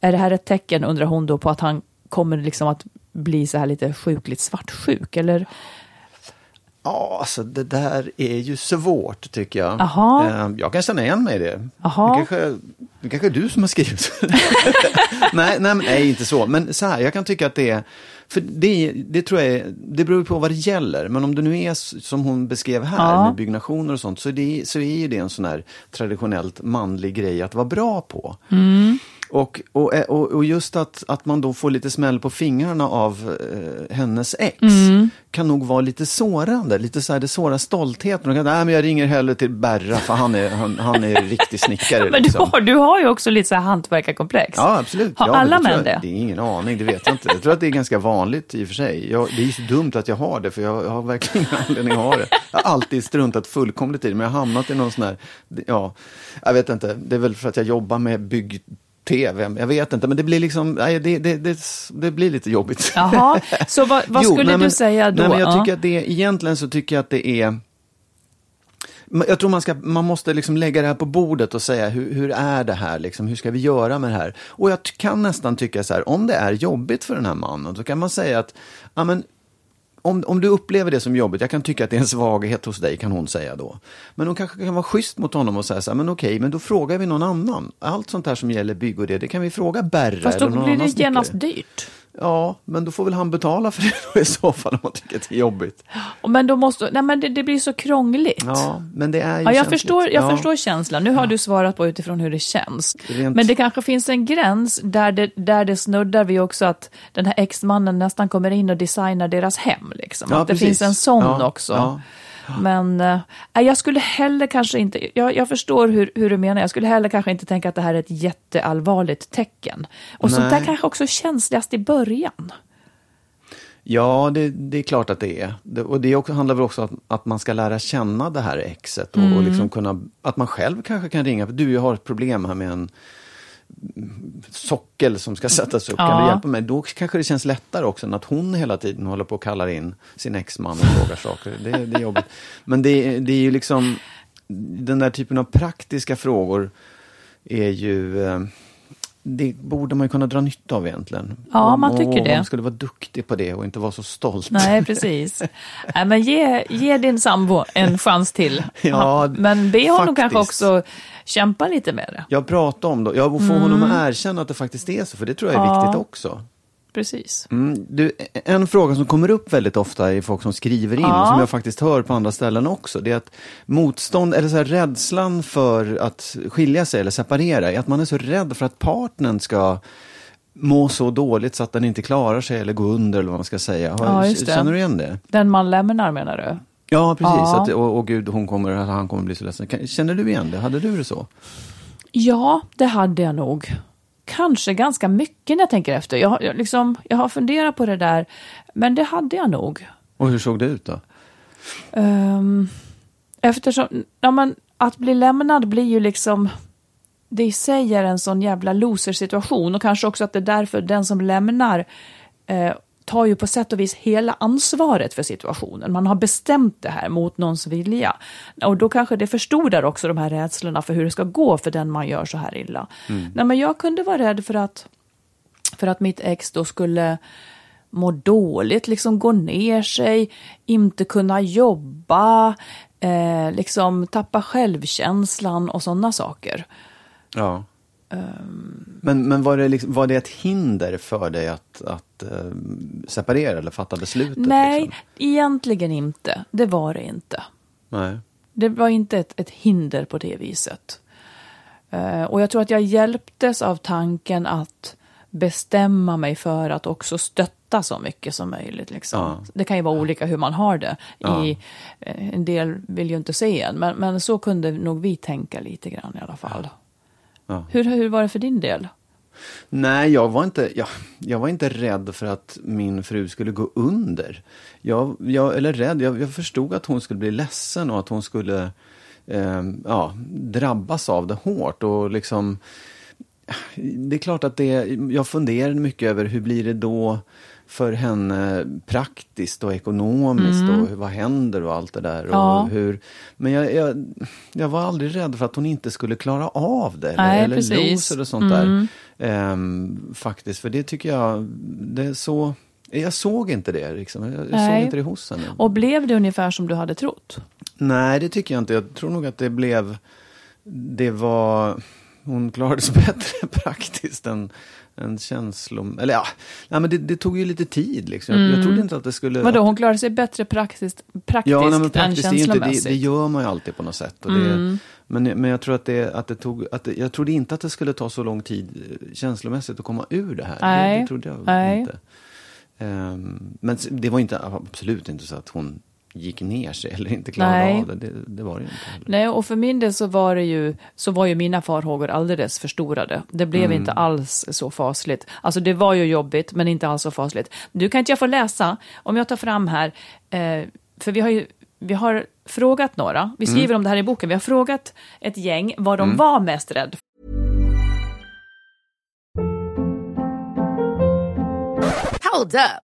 Är det här ett tecken, undrar hon då, på att han kommer liksom att bli så här lite sjukligt svartsjuk? Eller? Ja, alltså det där är ju svårt tycker jag. Jaha. Eh, Jag kan känna igen mig i det. Jaha. Det kanske, det kanske är du som har skrivit. (laughs) nej, nej, nej, inte så. Men så här, jag kan tycka att det är... För det, det tror jag är, det beror på vad det gäller. Men om det nu är som hon beskrev här Ja. med byggnationer och sånt. Så, det, så är ju det en sån här traditionellt manlig grej att vara bra på. Och, och, och, och just att, att man då får lite smäll på fingrarna av eh, hennes ex kan nog vara lite sårande. Lite så här, det sårar stoltheten. Kan, Nej, men jag ringer hellre till Berra för han är, han, han är riktig snickare. (laughs) Men du liksom. har, du har ju också lite så här hantverkarkomplex. Ja, absolut. Har ja, alla män det? Det är ingen aning, det vet jag inte. Jag tror att det är ganska vanligt i och för sig. Jag, det är ju så dumt att jag har det, för jag, jag har verkligen ingen anledning att ha det. Jag har alltid struntat fullkomligt i det, men jag har hamnat i någon sån här, ja, jag vet inte, det är väl för att jag jobbar med bygg tv, jag vet inte, men det blir liksom, nej, det, det, det, det blir lite jobbigt. Jaha, så vad, vad (laughs) Jo, skulle nej, du men- säga då? Nej, men jag Ja. tycker att det, egentligen så tycker jag att det är jag tror man, ska, man måste liksom lägga det här på bordet och säga hur, hur är det här, liksom, hur ska vi göra med det här? Och jag kan nästan tycka så här, om det är jobbigt för den här mannen, så kan man säga att, ja men, om, om du upplever det som jobbigt, jag kan tycka att det är en svaghet hos dig, kan hon säga då. Men hon kanske kan vara schysst mot honom och säga så här, men okej, men då frågar vi någon annan. Allt sånt här som gäller bygg och det, det kan vi fråga Berra Fast då eller någon blir annan det snickare. genast dyrt. Ja, men då får väl han betala för det i så fall om han tycker att det är jobbigt. Men då måste, nej men det, det blir så krångligt. Ja, men det är ju Ja, jag känsligt. förstår, jag ja. förstår känslan. Nu har du svarat på utifrån hur det känns. Rent- Men det kanske finns en gräns där det, där det snuddar vid också att den här exmannen nästan kommer in och designar deras hem. Liksom. Ja, att det precis. finns en sån Ja, också. Men eh, jag skulle heller kanske inte, jag, jag förstår hur, hur du menar, jag skulle heller kanske inte tänka att det här är ett jätteallvarligt tecken. Och sånt där kanske också känsligast i början. Ja, det, det är klart att det är. Det, och det också, handlar väl också om att, att man ska lära känna det här exet och, Mm. och liksom kunna, att man själv kanske kan ringa. För du, jag har ett problem här med en sockel som ska sättas upp. Kan Ja. du hjälpa mig? Då kanske det känns lättare också än att hon hela tiden håller på och kallar in sin exman och frågar saker. Det, det är jobbigt. Men det, det är ju liksom, den där typen av praktiska frågor är ju, eh, det borde man ju kunna dra nytta av egentligen. Ja, man tycker och det. Man skulle vara duktig på det och inte vara så stolt. Nej, precis. (laughs) Nej, men ge, ge din sambo en chans till. Ja, men be honom faktiskt. kanske också kämpa lite med det. Jag pratar om det, jag får honom att erkänna att det faktiskt är så, för det tror jag är Mm. Ja. viktigt också. Precis. Mm, du, en fråga som kommer upp väldigt ofta i folk som skriver in, Ja. och som jag faktiskt hör på andra ställen också, det är att motstånd, eller så här, rädslan för att skilja sig eller separera, är att man är så rädd för att partnern ska må så dåligt så att den inte klarar sig eller gå under eller vad man ska säga. Har- Ja. Känner du igen det? Den man lämnar menar du? Ja, precis. Ja. Att, och, och gud, hon kommer, han kommer bli så ledsen. Känner du igen det? Hade du det så? Ja, det hade jag nog. Kanske ganska mycket när jag tänker efter. Jag, jag, liksom, jag har funderat på det där, men det hade jag nog. Och hur såg det ut då? Um, eftersom, ja, men, att bli lämnad blir ju liksom, det i sig är en sån jävla loser-situation och kanske också att det är därför den som lämnar eh, tar ju på sätt och vis hela ansvaret för situationen. Man har bestämt det här mot någons vilja. Och då kanske det förstorar också de här rädslorna för hur det ska gå för den man gör så här illa. Nej, men jag kunde vara rädd för att, för att mitt ex då skulle må dåligt, liksom gå ner sig, inte kunna jobba, eh, liksom tappa självkänslan och sådana saker. Ja. Um, men men var, det liksom, var det ett hinder för dig att, att uh, separera eller fatta beslutet? Nej, liksom? egentligen inte. Det var det inte. Nej. Det var inte ett, ett hinder på det viset. Uh, och jag tror att jag hjälptes av tanken att bestämma mig för att också stötta så mycket som möjligt. Liksom. Ja. Det kan ju vara olika hur man har det. Ja. I, eh, en del vill ju inte se en, men, men så kunde nog vi tänka lite grann i alla fall. Ja. Hur, hur var det för din del? Nej, jag var, inte, jag, jag var inte rädd för att min fru skulle gå under. Jag, jag, eller rädd, jag, jag förstod att hon skulle bli ledsen och att hon skulle eh, ja, drabbas av det hårt. Och liksom, det är klart att det, jag funderade mycket över hur blir det då för henne praktiskt och ekonomiskt Mm. och vad händer och allt det där. Ja. Och hur, men jag, jag, jag var aldrig rädd för att hon inte skulle klara av det. Nej, eller eller precis. Mm. loser och sånt där. Ehm, faktiskt, för det tycker jag, det är så... Jag såg inte det, liksom. jag, jag såg Nej. inte det hos henne. Och blev det ungefär som du hade trott? Nej, det tycker jag inte. Jag tror nog att det blev... Det var... Hon klarade sig (laughs) bättre praktiskt än, än känslom... Eller ja, nej, men det, det tog ju lite tid. Liksom. Jag, jag trodde inte att det skulle... Vadå, hon klarade sig bättre praktiskt, praktiskt Ja, nej, men än praktiskt är ju inte, det, känslomässigt? det gör man ju alltid på något sätt. Och det, men, men jag tror att det, att det tog, att det, jag trodde inte att det skulle ta så lång tid eh, känslomässigt att komma ur det här. Nej, Det, trodde jag nej. inte. Ehm, men det var inte, absolut inte så att hon gick ner sig eller inte klarade Nej. av det. det. Det var det inte heller. Nej, och för min del så var det ju, så var ju mina farhågor alldeles förstorade. Det blev Mm. inte alls så fasligt. Alltså det var ju jobbigt, men inte alls så fasligt. Du kan inte jag få läsa, om jag tar fram här, eh, för vi har ju vi har frågat några, vi skriver Mm. om det här i boken, vi har frågat ett gäng vad de var mest rädd Hold up.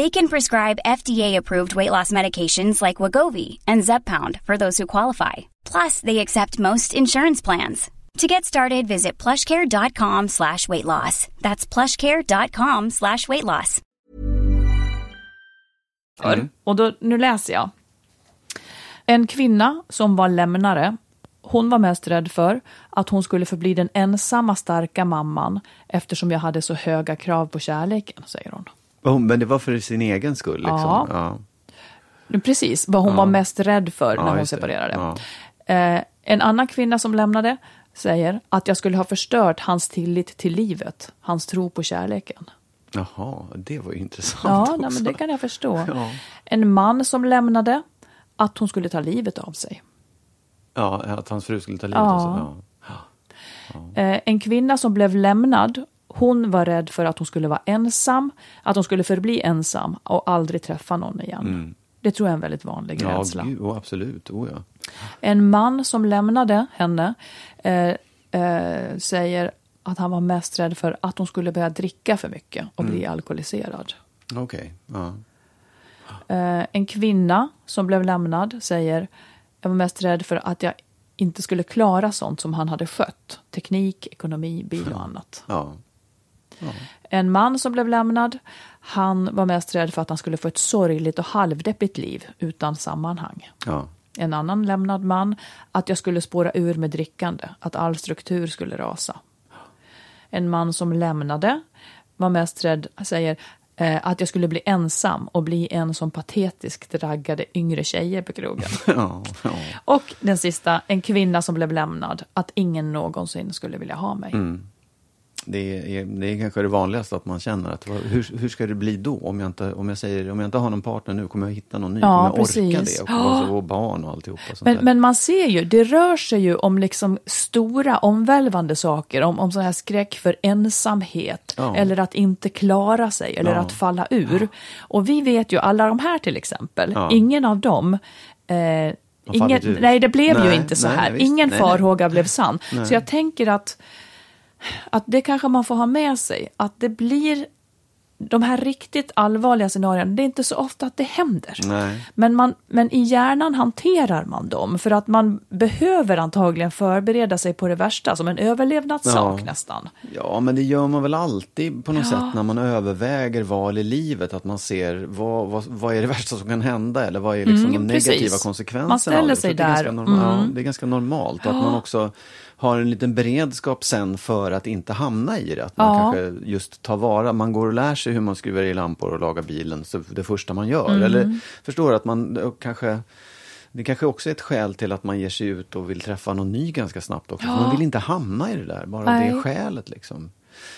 They can prescribe FDA-approved weight loss medications like Wagovi and Zepbound for those who qualify. Plus, they accept most insurance plans. To get started, visit plushcare.com slash weight loss. That's plushcare.com slash weight loss. för. Och då, nu läser jag. En kvinna som var lämnare, hon var mest rädd för att hon skulle förbli den ensamma starka mamman eftersom jag hade så höga krav på kärleken, säger hon. Oh, men det var för sin egen skull? Liksom. Ja. Ja. Precis, vad hon Ja. var mest rädd för Ja, när hon just det. separerade. Ja. Eh, en annan kvinna som lämnade säger att jag skulle ha förstört hans tillit till livet, hans tro på kärleken. Jaha, det var ju intressant Ja, också. nej, men det kan jag förstå. Ja. En man som lämnade att hon skulle ta livet av sig. Ja, att hans fru skulle ta livet Ja. av sig. Ja. Eh, en kvinna som blev lämnad, hon var rädd för att hon skulle vara ensam, att hon skulle förbli ensam och aldrig träffa någon igen. Det tror jag är en väldigt vanlig Mm. Ja, rädsla. gud, oh, absolut. Oh, ja. En man som lämnade henne eh, eh, säger att han var mest rädd för att hon skulle börja dricka för mycket och bli Mm. alkoholiserad. Okej. Ja. Eh, en kvinna som blev lämnad säger jag var mest rädd för att jag inte skulle klara sånt som han hade skött. Teknik, ekonomi, bil och (laughs) annat. Ja. En man som blev lämnad, han var mest rädd för att han skulle få ett sorgligt och halvdeppigt liv utan sammanhang. Ja. En annan lämnad man, att jag skulle spåra ur med drickande, att all struktur skulle rasa. En man som lämnade var mest rädd, säger, eh, att jag skulle bli ensam och bli en som patetiskt raggade yngre tjejer på krogen. (laughs) Ja, ja. Och den sista, en kvinna som blev lämnad, att ingen någonsin skulle vilja ha mig. Mm. Det är, det är kanske det vanligaste att man känner att hur, hur ska det bli då? Om jag, inte, om, jag säger, om jag inte har någon partner nu, kommer jag hitta någon ny? Ja, kommer jag orka precis. det? Och, barn och alltihopa sånt Men, där. men man ser ju, det rör sig ju om liksom stora omvälvande saker, om, om sån här skräck för ensamhet, Ja. eller att inte klara sig, eller Ja. att falla ur. Och vi vet ju, alla de här till exempel, ingen av dem eh, Ingen, nej, det blev ju Nej, inte så nej, här. visst. Ingen nej. farhåga blev sann. Så jag tänker att, att det kanske man får ha med sig, att det blir de här riktigt allvarliga scenarierna, det är inte så ofta att det händer. Nej. Men, man, men i hjärnan hanterar man dem för att man behöver antagligen förbereda sig på det värsta som en överlevnadssak Ja. nästan. Ja, men det gör man väl alltid på något sätt när man överväger val i livet. Att man ser vad, vad, vad är det värsta som kan hända eller vad är liksom Mm, de precis. negativa konsekvenserna Man ställer av det. Så sig det är ganska där. Normal, ja, Mm. det är ganska normalt. Att man också har en liten beredskap sen för att inte hamna i det. Att man Ja. kanske just tar vara, man går och lär sig hur man skruvar i lampor och lagar bilen så det första man gör. Mm. Eller förstår att man kanske det kanske också är ett skäl till att man ger sig ut och vill träffa någon ny ganska snabbt också. För Man vill inte hamna i det där, bara Nej. det skälet liksom.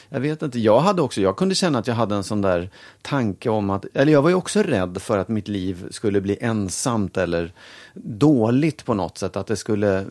Jag vet inte, jag hade också, jag kunde känna att jag hade en sån där tanke om att, eller jag var ju också rädd för att mitt liv skulle bli ensamt eller dåligt på något sätt. Att det skulle,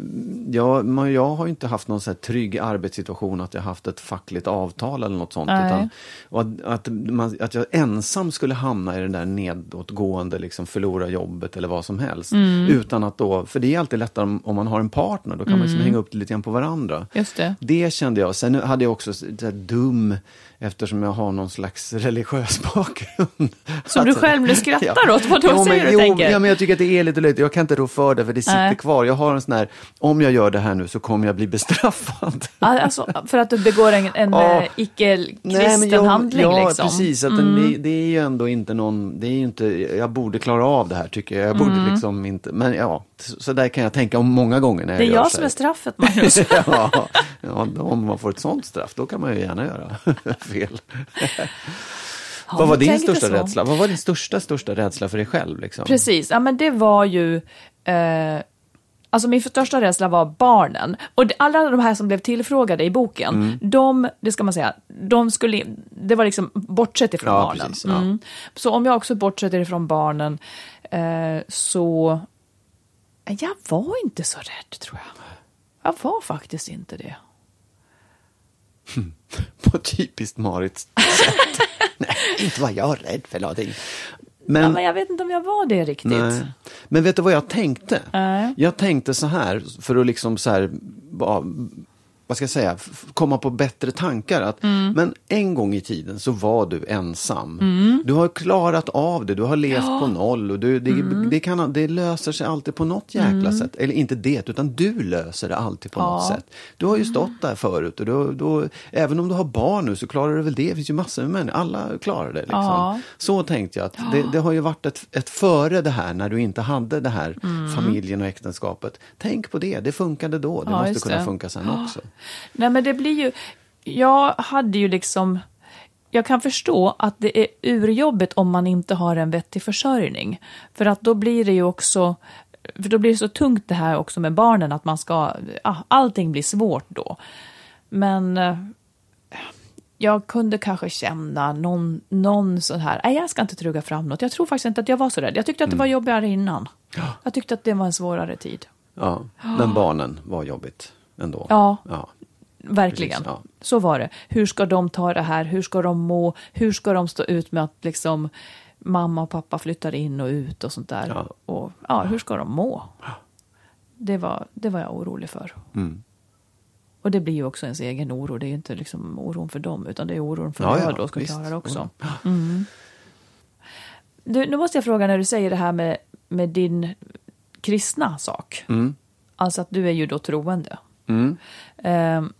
jag, man- jag har ju inte haft någon sån här trygg arbetssituation, att jag haft ett fackligt avtal eller något sånt. Nej. Utan, och att, att, man, att jag ensam skulle hamna i den där nedåtgående, liksom förlora jobbet eller vad som helst. Mm. Utan att då, för det är alltid lättare om, om man har en partner, då kan man liksom hänga upp det lite grann på varandra. Just det. Det kände jag. Sen hade jag också så dum, eftersom jag har någon slags (laughs) religiös bakgrund. Som du själv nu skrattar åt, vad då Jo, säger men, du jo, tänker? Ja, men jag tycker att det är lite löjligt. Jag kan inte rå för det, för det sitter Nej. kvar. Jag har en sån här, om jag gör det här nu så kommer jag bli bestraffad. Alltså, för att du begår en, en Ja. eh, icke-kristen jag- handling ja, liksom. precis. Att den, det, det är ju ändå inte någon, det är ju inte, jag borde klara av det här tycker jag. Jag borde Mm. liksom inte, men ja, så, där kan jag tänka om många gånger när jag Det är gör jag som är straffet, (laughs) Magnus. ja, ja, om man får ett sånt straff, då kan man ju gärna göra (laughs) fel. Vad var din största så. rädsla? Vad var din största, största rädsla för dig själv? Liksom? Precis, ja men det var ju... Eh, alltså min största rädsla var barnen. Och alla de här som blev tillfrågade i boken, Mm. de, det ska man säga, de skulle, det var liksom bortsett ifrån Ja, barnen. precis, ja. Mm. Så om jag också bortsätter ifrån barnen, eh, så... Jag var inte så rädd, tror jag. Jag var faktiskt inte det. (laughs) På typiskt Marits sätt. (laughs) Nej, inte var jag rädd för någonting. Men, Ja, men jag vet inte om jag var det riktigt. nej. Men vet du vad jag tänkte? Nej. Jag tänkte så här, för att liksom så här, vad ska jag säga, komma på bättre tankar. Att, Mm. Men en gång i tiden så var du ensam. Du har klarat av det, du har levt på noll och du, det, Mm. det, kan, det löser sig alltid på något jäkla sätt. Eller inte det, utan du löser det alltid på något Ja. sätt. Du har ju stått där förut och då, då, även om du har barn nu så klarar du väl det. Det finns ju massor med människor, alla klarar det. Liksom. Ja. Så tänkte jag att det, det har ju varit ett, ett före det här när du inte hade det här familjen och äktenskapet. Tänk på det, det funkade då, det Mm. Ja, måste kunna funka sen också. Nej, men det blir ju... Jag hade ju liksom... Jag kan förstå att det är urjobbigt om man inte har en vettig försörjning. För att då blir det ju också... För då blir det så tungt det här också med barnen, att man ska... Allting blir svårt då. Men eh, jag kunde kanske känna någon, någon sån här... Nej, jag ska inte truga fram något. Jag tror faktiskt inte att jag var så rädd. Jag tyckte att det var jobbigare innan. Jag tyckte att det var en svårare tid. Ja, men barnen var jobbigt ändå. Ja. ja. Verkligen. Precis, ja. Så var det. Hur ska de ta det här? Hur ska de må? Hur ska de stå ut med att liksom mamma och pappa flyttar in och ut och sånt där? Ja. Och ja, hur ska de må? Det var, det var jag orolig för. Mm. Och det blir ju också ens egen oro. Det är inte liksom oron för dem, utan det är oron för Ja, ja, jag då ska visst. klara det också. Ja. Du, nu måste jag fråga när du säger det här med, med din kristna sak. Mm. Alltså att du är ju då troende. Mm. Ehm,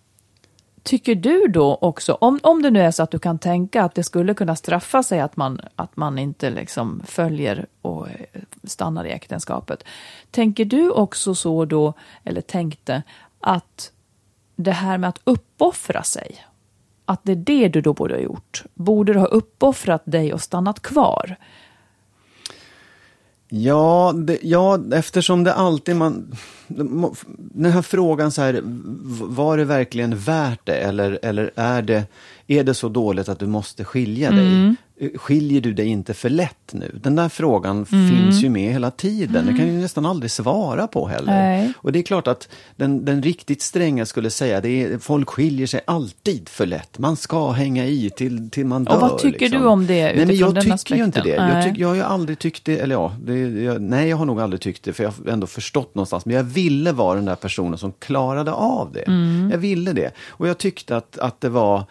tycker du då också, om, om det nu är så att du kan tänka att det skulle kunna straffa sig att man, att man inte liksom följer och eh, stannar i äktenskapet. Tänker du också så då, eller tänkte, att det här med att uppoffra sig, att det är det du då borde ha gjort? Borde du ha uppoffrat dig och stannat kvar? Ja, det, ja, eftersom det alltid man... Den här frågan så här, var det verkligen värt det eller, eller är, det, är det så dåligt att du måste skilja dig? Mm. Skiljer du dig inte för lätt nu? Den där frågan finns ju med hela tiden. Det kan ju nästan aldrig svara på heller. Nej. Och det är klart att den, den riktigt stränga skulle säga att folk skiljer sig alltid för lätt. Man ska hänga i till, till man dör. Och vad tycker liksom. du om det Nej, men utifrån jag tycker ju inte det. aspekten? Jag, tyck, jag har ju aldrig tyckt det, eller ja, det, jag, nej jag har nog aldrig tyckt det, för jag har ändå förstått någonstans. Men jag ville vara den där personen som klarade av det. Mm. Jag ville det. Och jag tyckte att, att det var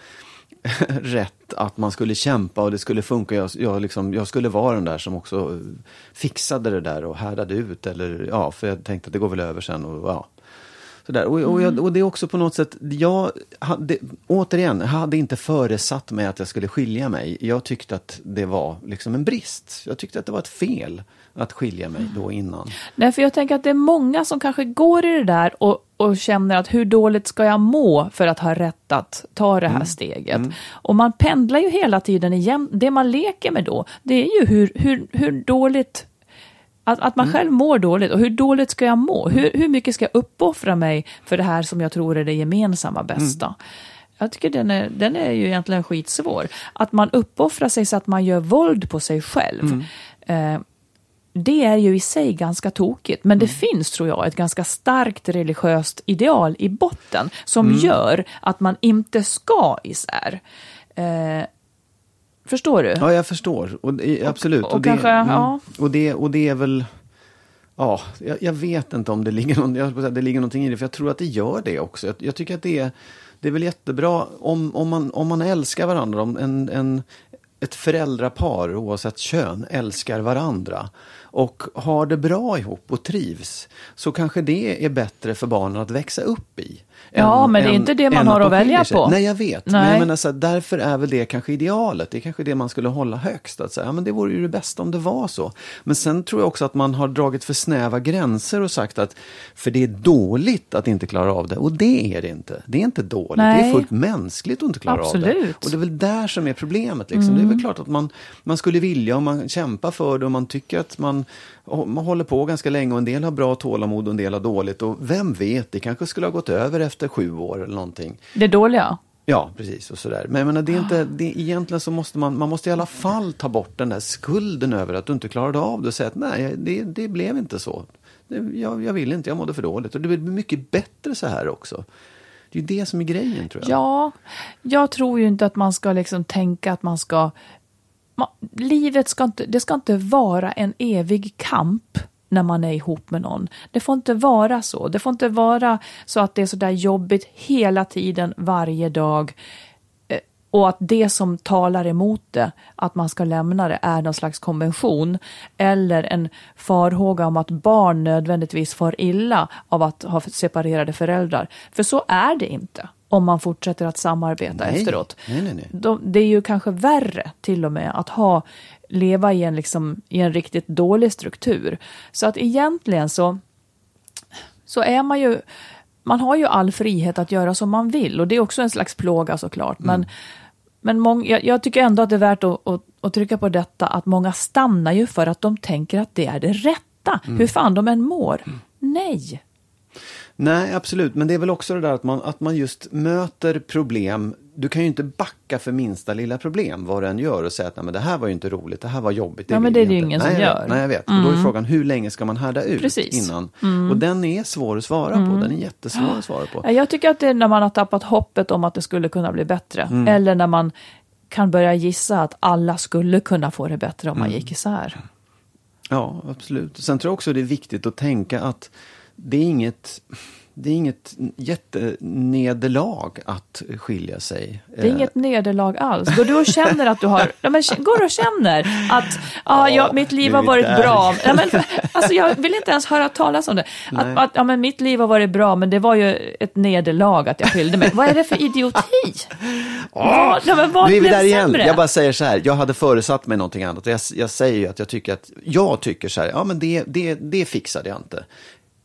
(laughs) rätt att man skulle kämpa och det skulle funka. Jag, jag, liksom, jag skulle vara den där som också eh, fixade det där och härdade ut. Eller, ja, för jag tänkte att det går väl över sen. Och, ja. Sådär. Och, och, jag, och det är också på något sätt, jag hade, återigen, hade inte föresatt mig att jag skulle skilja mig. Jag tyckte att det var liksom en brist. Jag tyckte att det var ett fel att skilja mig då innan. Nej, för jag tänker att det är många som kanske går i det där och, och känner att hur dåligt ska jag må för att ha rätt att ta det här steget? Och man pendlar ju hela tiden igen. Det man leker med då, det är ju hur, hur, hur dåligt att, att man själv mår dåligt och hur dåligt ska jag må? Hur, hur mycket ska jag uppoffra mig för det här som jag tror är det gemensamma bästa? Jag tycker den är, den är ju egentligen skitsvår. Att man uppoffrar sig så att man gör våld på sig själv. Eh, det är ju i sig ganska tokigt, men det finns, tror jag, ett ganska starkt religiöst ideal i botten som gör att man inte ska isär. Eh, förstår du? Ja, jag förstår. Och, absolut. och det, kanske, ja. och, det, och det är väl... Ja, jag, jag vet inte om det ligger, någon, jag det ligger någonting i det, för jag tror att det gör det också. Jag, jag tycker att det är, det är väl jättebra om, om, man, om man älskar varandra, om en, en, ett föräldrapar oavsett kön älskar varandra och har det bra ihop och trivs, så kanske det är bättre för barnen att växa upp i. Ja, men det är inte det man har de att välja sig. på. Nej, jag vet. Men Nej. jag menar, så här, därför är väl det kanske idealet. Det är kanske det man skulle hålla högst. Att säga, ja, men det vore ju det bästa om det var så. Men sen tror jag också att man har dragit för snäva gränser och sagt att för det är dåligt att inte klara av det. Och det är det inte. Det är inte dåligt. Det är Nej. fullt mänskligt att inte klara av det. Absolut. Och det är väl där som är problemet. Liksom. Det är väl klart att man, man skulle vilja och man kämpar för det och man tycker att man, man håller på ganska länge och en del har bra tålamod och en del har dåligt. Och vem vet, det kanske skulle ha gått över efter sju år eller någonting. Det dåliga? Ja, precis. och sådär. Men jag menar, det är inte, det, egentligen så måste man, man måste i alla fall ta bort den där skulden över att du inte klarade av det och säga att nej, det, det blev inte så. Jag, jag vill inte, jag mådde för dåligt. Och det blir mycket bättre så här också. Det är ju det som är grejen tror jag. Ja, jag tror ju inte att man ska liksom tänka att man ska... Man, livet ska inte, det ska inte vara en evig kamp när man är ihop med någon. Det får inte vara så. Det får inte vara så att det är så där jobbigt hela tiden, varje dag. Eh, och att det som talar emot det, att man ska lämna det, är någon slags konvention. Eller en farhåga om att barn nödvändigtvis far illa av att ha separerade föräldrar. För så är det inte om man fortsätter att samarbeta Nej. efteråt. Nej, nej, nej. De, det är ju kanske värre till och med att ha, leva i en, liksom, i en riktigt dålig struktur. Så att egentligen så, så är man ju, man har ju all frihet att göra som man vill och det är också en slags plåga såklart. Men, men mång, jag, jag tycker ändå att det är värt att, att, att trycka på detta att många stannar ju för att de tänker att det är det rätta. Hur fan de än mår. Nej. Nej, absolut. Men det är väl också det där att man, att man just möter problem. Du kan ju inte backa för minsta lilla problem, vad du än gör och säga att Nej, men det här var ju inte roligt, det här var jobbigt. Ja, men det är det ju inte." ingen nej, som gör. Mm. Nej, jag vet. Och då är frågan, hur länge ska man härda ut Precis. Mm. innan? Och den är svår att svara på. Den är jättesvår att svara på. Ja, Jag tycker att det är när man har tappat hoppet om att det skulle kunna bli bättre. Mm. Eller när man kan börja gissa att alla skulle kunna få det bättre om Mm. man gick isär. Ja, absolut. Sen tror jag också det är viktigt att tänka att det är inget, det är inget jättenederlag att skilja sig. Det är inget nederlag alls. Går du och känner att du har... (laughs) Ja, men, går och känner att ja, jag, mitt liv har varit bra. Ja, men, (laughs) alltså, jag vill inte ens höra talas om det. Att, att, ja, men mitt liv har varit bra, men det var ju ett nederlag att jag skilde mig. Vad är det för idioti? (laughs) Vad, ja, men vad Nu är vi blev där igen. sämre? Jag bara säger så här, jag hade föresatt mig någonting annat. Jag, jag säger ju att jag tycker att, jag tycker så här, ja men det, det, det fixade jag inte.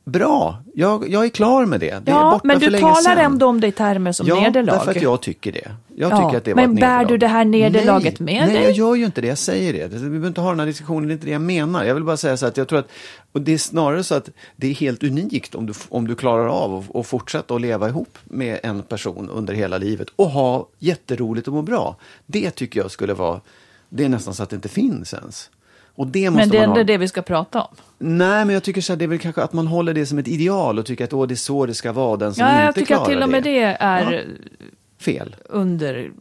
Bra, jag, jag är klar med det. Det Ja, men du talar sedan. ändå om det i termer som ja, nederlag. därför att jag tycker det. Jag Ja, tycker att det var men bär du det här nederlaget nej, med Nej, dig? jag gör ju inte det. Jag säger det. Vi behöver inte ha den här diskussionen, det är inte det jag menar. Jag vill bara säga så att jag tror att, och det är snarare så att det är helt unikt om du, om du klarar av att- att fortsätta att leva ihop med en person under hela livet och ha jätteroligt och må bra. Det tycker jag skulle vara, det är nästan så att det inte finns ens. Och det måste Men det är ha. det vi ska prata om. Nej, men jag tycker så här, det är väl kanske att man håller det som ett ideal och tycker att åh, det är så det ska vara, den som Ja, inte jag tycker klarar att till och med det är Ja. Fel. under...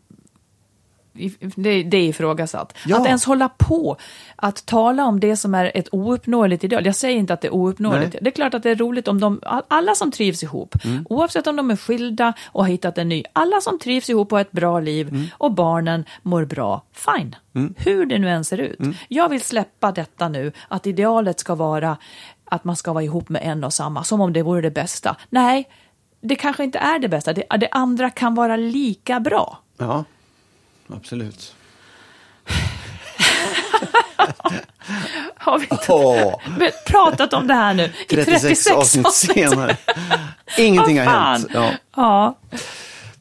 Det, det är ifrågasatt. Ja. Att ens hålla på att tala om det som är ett ouppnåeligt ideal. Jag säger inte att det är ouppnåeligt. Nej. Det är klart att det är roligt om de, all- alla som trivs ihop, Mm. oavsett om de är skilda och har hittat en ny, alla som trivs ihop och har ett bra liv Mm. och barnen mår bra, fine. Hur det nu än ser ut. Mm. Jag vill släppa detta nu, att idealet ska vara att man ska vara ihop med en och samma, som om det vore det bästa. Nej, det kanske inte är det bästa. Det, det andra kan vara lika bra. Ja, absolut. Har vi inte Åh, pratat om det här nu i 36, 36 avsnitt avsnitt? senare. Ingenting har hänt. Ja. Ja.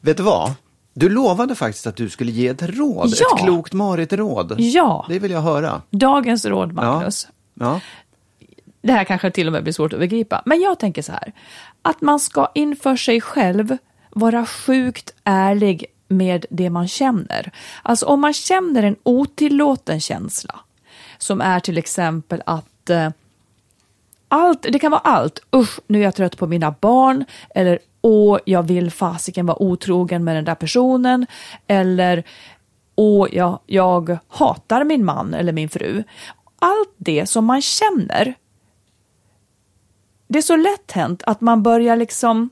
Vet du vad? Du lovade faktiskt att du skulle ge ett råd, Ja. ett klokt Marit-råd. Ja. Det vill jag höra. Dagens råd, Magnus. Ja. Det här kanske till och med blir svårt att begripa, men jag tänker så här. Att man ska inför sig själv vara sjukt ärlig med det man känner. Alltså om man känner en otillåten känsla, som är till exempel att eh, allt, det kan vara allt. Usch, nu är jag trött på mina barn. Eller åh, jag vill fasiken vara otrogen med den där personen. Eller åh, jag, jag hatar min man eller min fru. Allt det som man känner. Det är så lätt hänt att man börjar liksom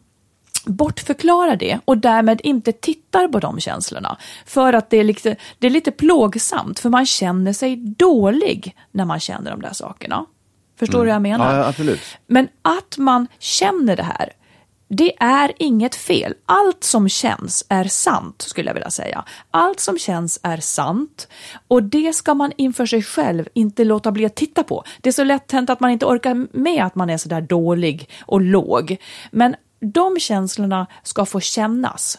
bortförklara det och därmed inte tittar på de känslorna. För att det är, lite, det är lite plågsamt, för man känner sig dålig när man känner de där sakerna. Förstår du vad jag menar? Ja, absolut. Men att man känner det här, det är inget fel. Allt som känns är sant, skulle jag vilja säga. Allt som känns är sant och det ska man inför sig själv inte låta bli att titta på. Det är så lätt hänt att man inte orkar med att man är så där dålig och låg. Men de känslorna ska få kännas.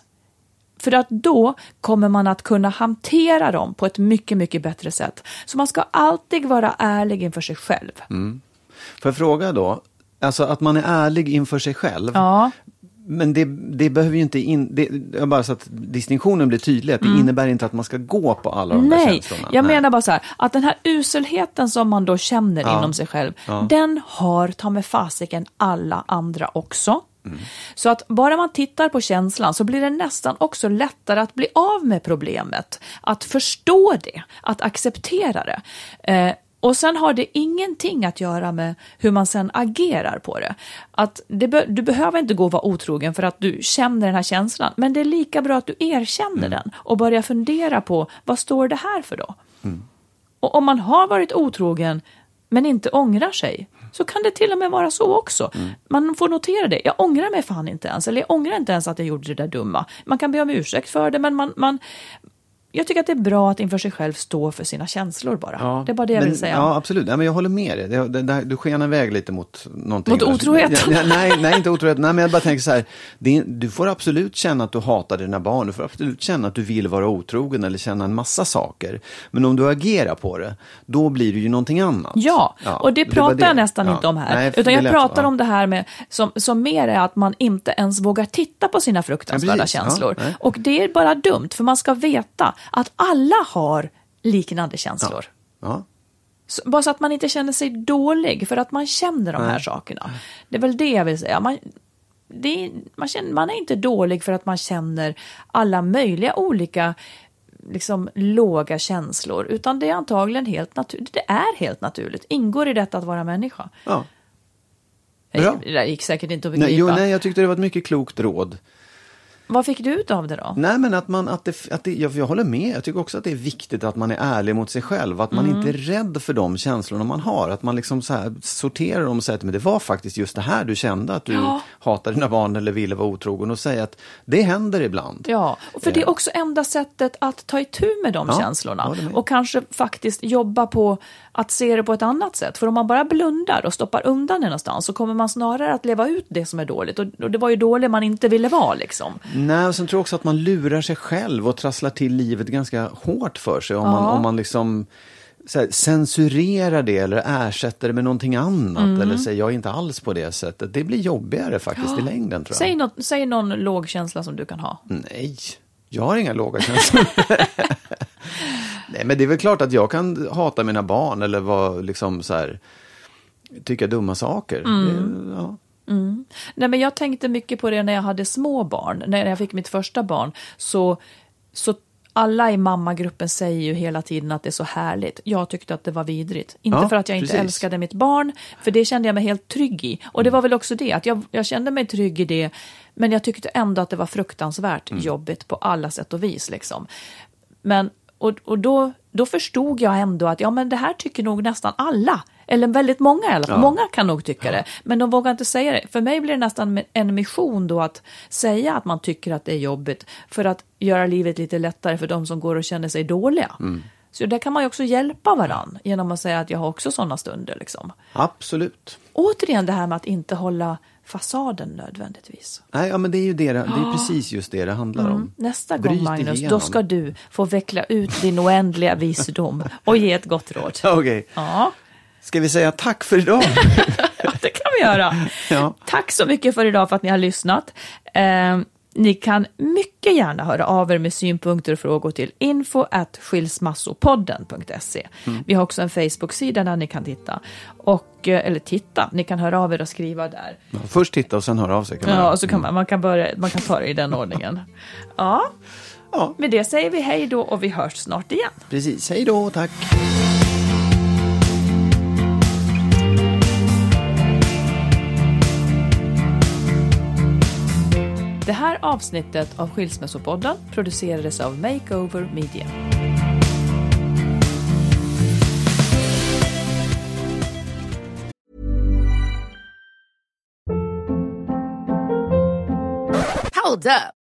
För att då kommer man att kunna hantera dem på ett mycket, mycket bättre sätt. Så man ska alltid vara ärlig inför sig själv. Får jag fråga då, alltså att man är ärlig inför sig själv. Ja. Men det, det behöver ju inte, in, det, jag bara så att distinktionen blir tydlig, att det innebär inte att man ska gå på alla de där Nej, känslorna. jag menar bara så här, att den här uselheten som man då känner Ja. inom sig själv, den har ta med fasiken alla andra också. Mm. Så att bara man tittar på känslan så blir det nästan också lättare att bli av med problemet. Att förstå det, att acceptera det. Eh, och sen har det ingenting att göra med hur man sen agerar på det. Att det be- du behöver inte gå och vara otrogen för att du känner den här känslan. Men det är lika bra att du erkänner den och börjar fundera på vad står det här för då? Och om man har varit otrogen men inte ångrar sig så kan det till och med vara så också. Man får notera det. Jag ångrar mig fan inte ens. Eller jag ångrar inte ens att jag gjorde det där dumma. Man kan be om ursäkt för det men man, man jag tycker att det är bra att inför sig själv stå för sina känslor bara. det är bara det jag men, vill säga. Ja, absolut. Nej, men jag håller med dig. Det, det, det, du skenar iväg lite mot någonting. Mot otroheten? Ja, nej, nej, inte otrohet. Nej, men jag bara tänker så här. Är- du får absolut känna att du hatar dina barn. Du får absolut känna att du vill vara otrogen eller känna en massa saker. Men om du agerar på det, då blir det ju någonting annat. Ja, och det pratar jag nästan Ja. inte om här. Nej, utan jag pratar ja. om det här med, som, som mer är att man inte ens vågar titta på sina fruktansvärda Ja, känslor. Ja, och det är bara dumt, för man ska veta att alla har liknande känslor. Ja. Så, bara så att man inte känner sig dålig för att man känner de här sakerna. Det är väl det jag vill säga. Man, är, man, känner, man är inte dålig för att man känner alla möjliga olika liksom, låga känslor. Utan det är antagligen helt naturligt. Det är helt naturligt. Ingår i detta att vara människa. ja. Bra. Det där gick säkert inte att begripa. Nej, jo, nej, jag tyckte det var ett mycket klokt råd. Vad fick du ut av det då? Nej, men att man, att det, att det, jag, jag håller med. Jag tycker också att det är viktigt att man är ärlig mot sig själv. Att man Mm. inte är rädd för de känslorna man har. Att man liksom så här sorterar dem och säger att men det var faktiskt just det här du kände. Att du Ja. hatar dina barn eller ville vara otrogen. Och säga att det händer ibland. Ja, för det är också enda sättet att ta itu med de Ja, känslorna. med. Och kanske faktiskt jobba på att se det på ett annat sätt. För om man bara blundar och stoppar undan det någonstans så kommer man snarare att leva ut det som är dåligt. Och, det var ju dåligt man inte ville vara liksom. Nej, och sen tror jag också att man lurar sig själv och trasslar till livet ganska hårt för sig om, Ja. man, om man liksom här, censurerar det eller ersätter det med någonting annat Mm. eller säger jag är inte alls på det sättet. Det blir jobbigare faktiskt i längden tror jag. Säg, något, säg någon låg känsla som du kan ha. Nej, jag har inga låga känslor. (laughs) Nej, men det är väl klart att jag kan hata mina barn eller vara liksom så här, tycka dumma saker. Mm. Det, ja. Nej, men jag tänkte mycket på det när jag hade små barn. När jag fick mitt första barn så, så alla i mammagruppen säger ju hela tiden att det är så härligt. Jag tyckte att det var vidrigt. Inte Ja, för att jag inte precis. älskade mitt barn, för det kände jag mig helt trygg i. Och det Mm. var väl också det, att jag, jag kände mig trygg i det, men jag tyckte ändå att det var fruktansvärt Mm. jobbigt på alla sätt och vis. Liksom. Men, och och då, då förstod jag ändå att ja, men det här tycker nog nästan alla. Eller väldigt många i alla fall. Ja. Många kan nog tycka det, men de vågar inte säga det. För mig blir det nästan en mission då att säga att man tycker att det är jobbigt för att göra livet lite lättare för de som går och känner sig dåliga. Så där kan man ju också hjälpa varann genom att säga att jag har också sådana stunder. Liksom. Absolut. Återigen det här med att inte hålla fasaden nödvändigtvis. Nej, ja, men det är ju det, det är precis just det det handlar om. Nästa Bryt gång Magnus, igenom. då ska du få veckla ut din oändliga visdom och ge ett gott råd. (laughs) Okej, Ja, ska vi säga tack för idag? (laughs) det kan vi göra. Ja. Tack så mycket för idag för att ni har lyssnat. Eh, ni kan mycket gärna höra av er med synpunkter och frågor till info at skilsmassopodden.se. Vi har också en Facebook-sida där ni kan titta. Och, eh, eller titta, ni kan höra av er och skriva där. Först titta och sen höra av sig. Kan man Ja, och så kan man, man, kan börja, man kan ta det i den (laughs) ordningen. Ja, ja, med det säger vi hej då och vi hörs snart igen. precis. Hej då, tack. Det här avsnittet av Skilsmässopodden producerades av Makeover Media. Hold up.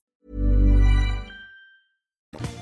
you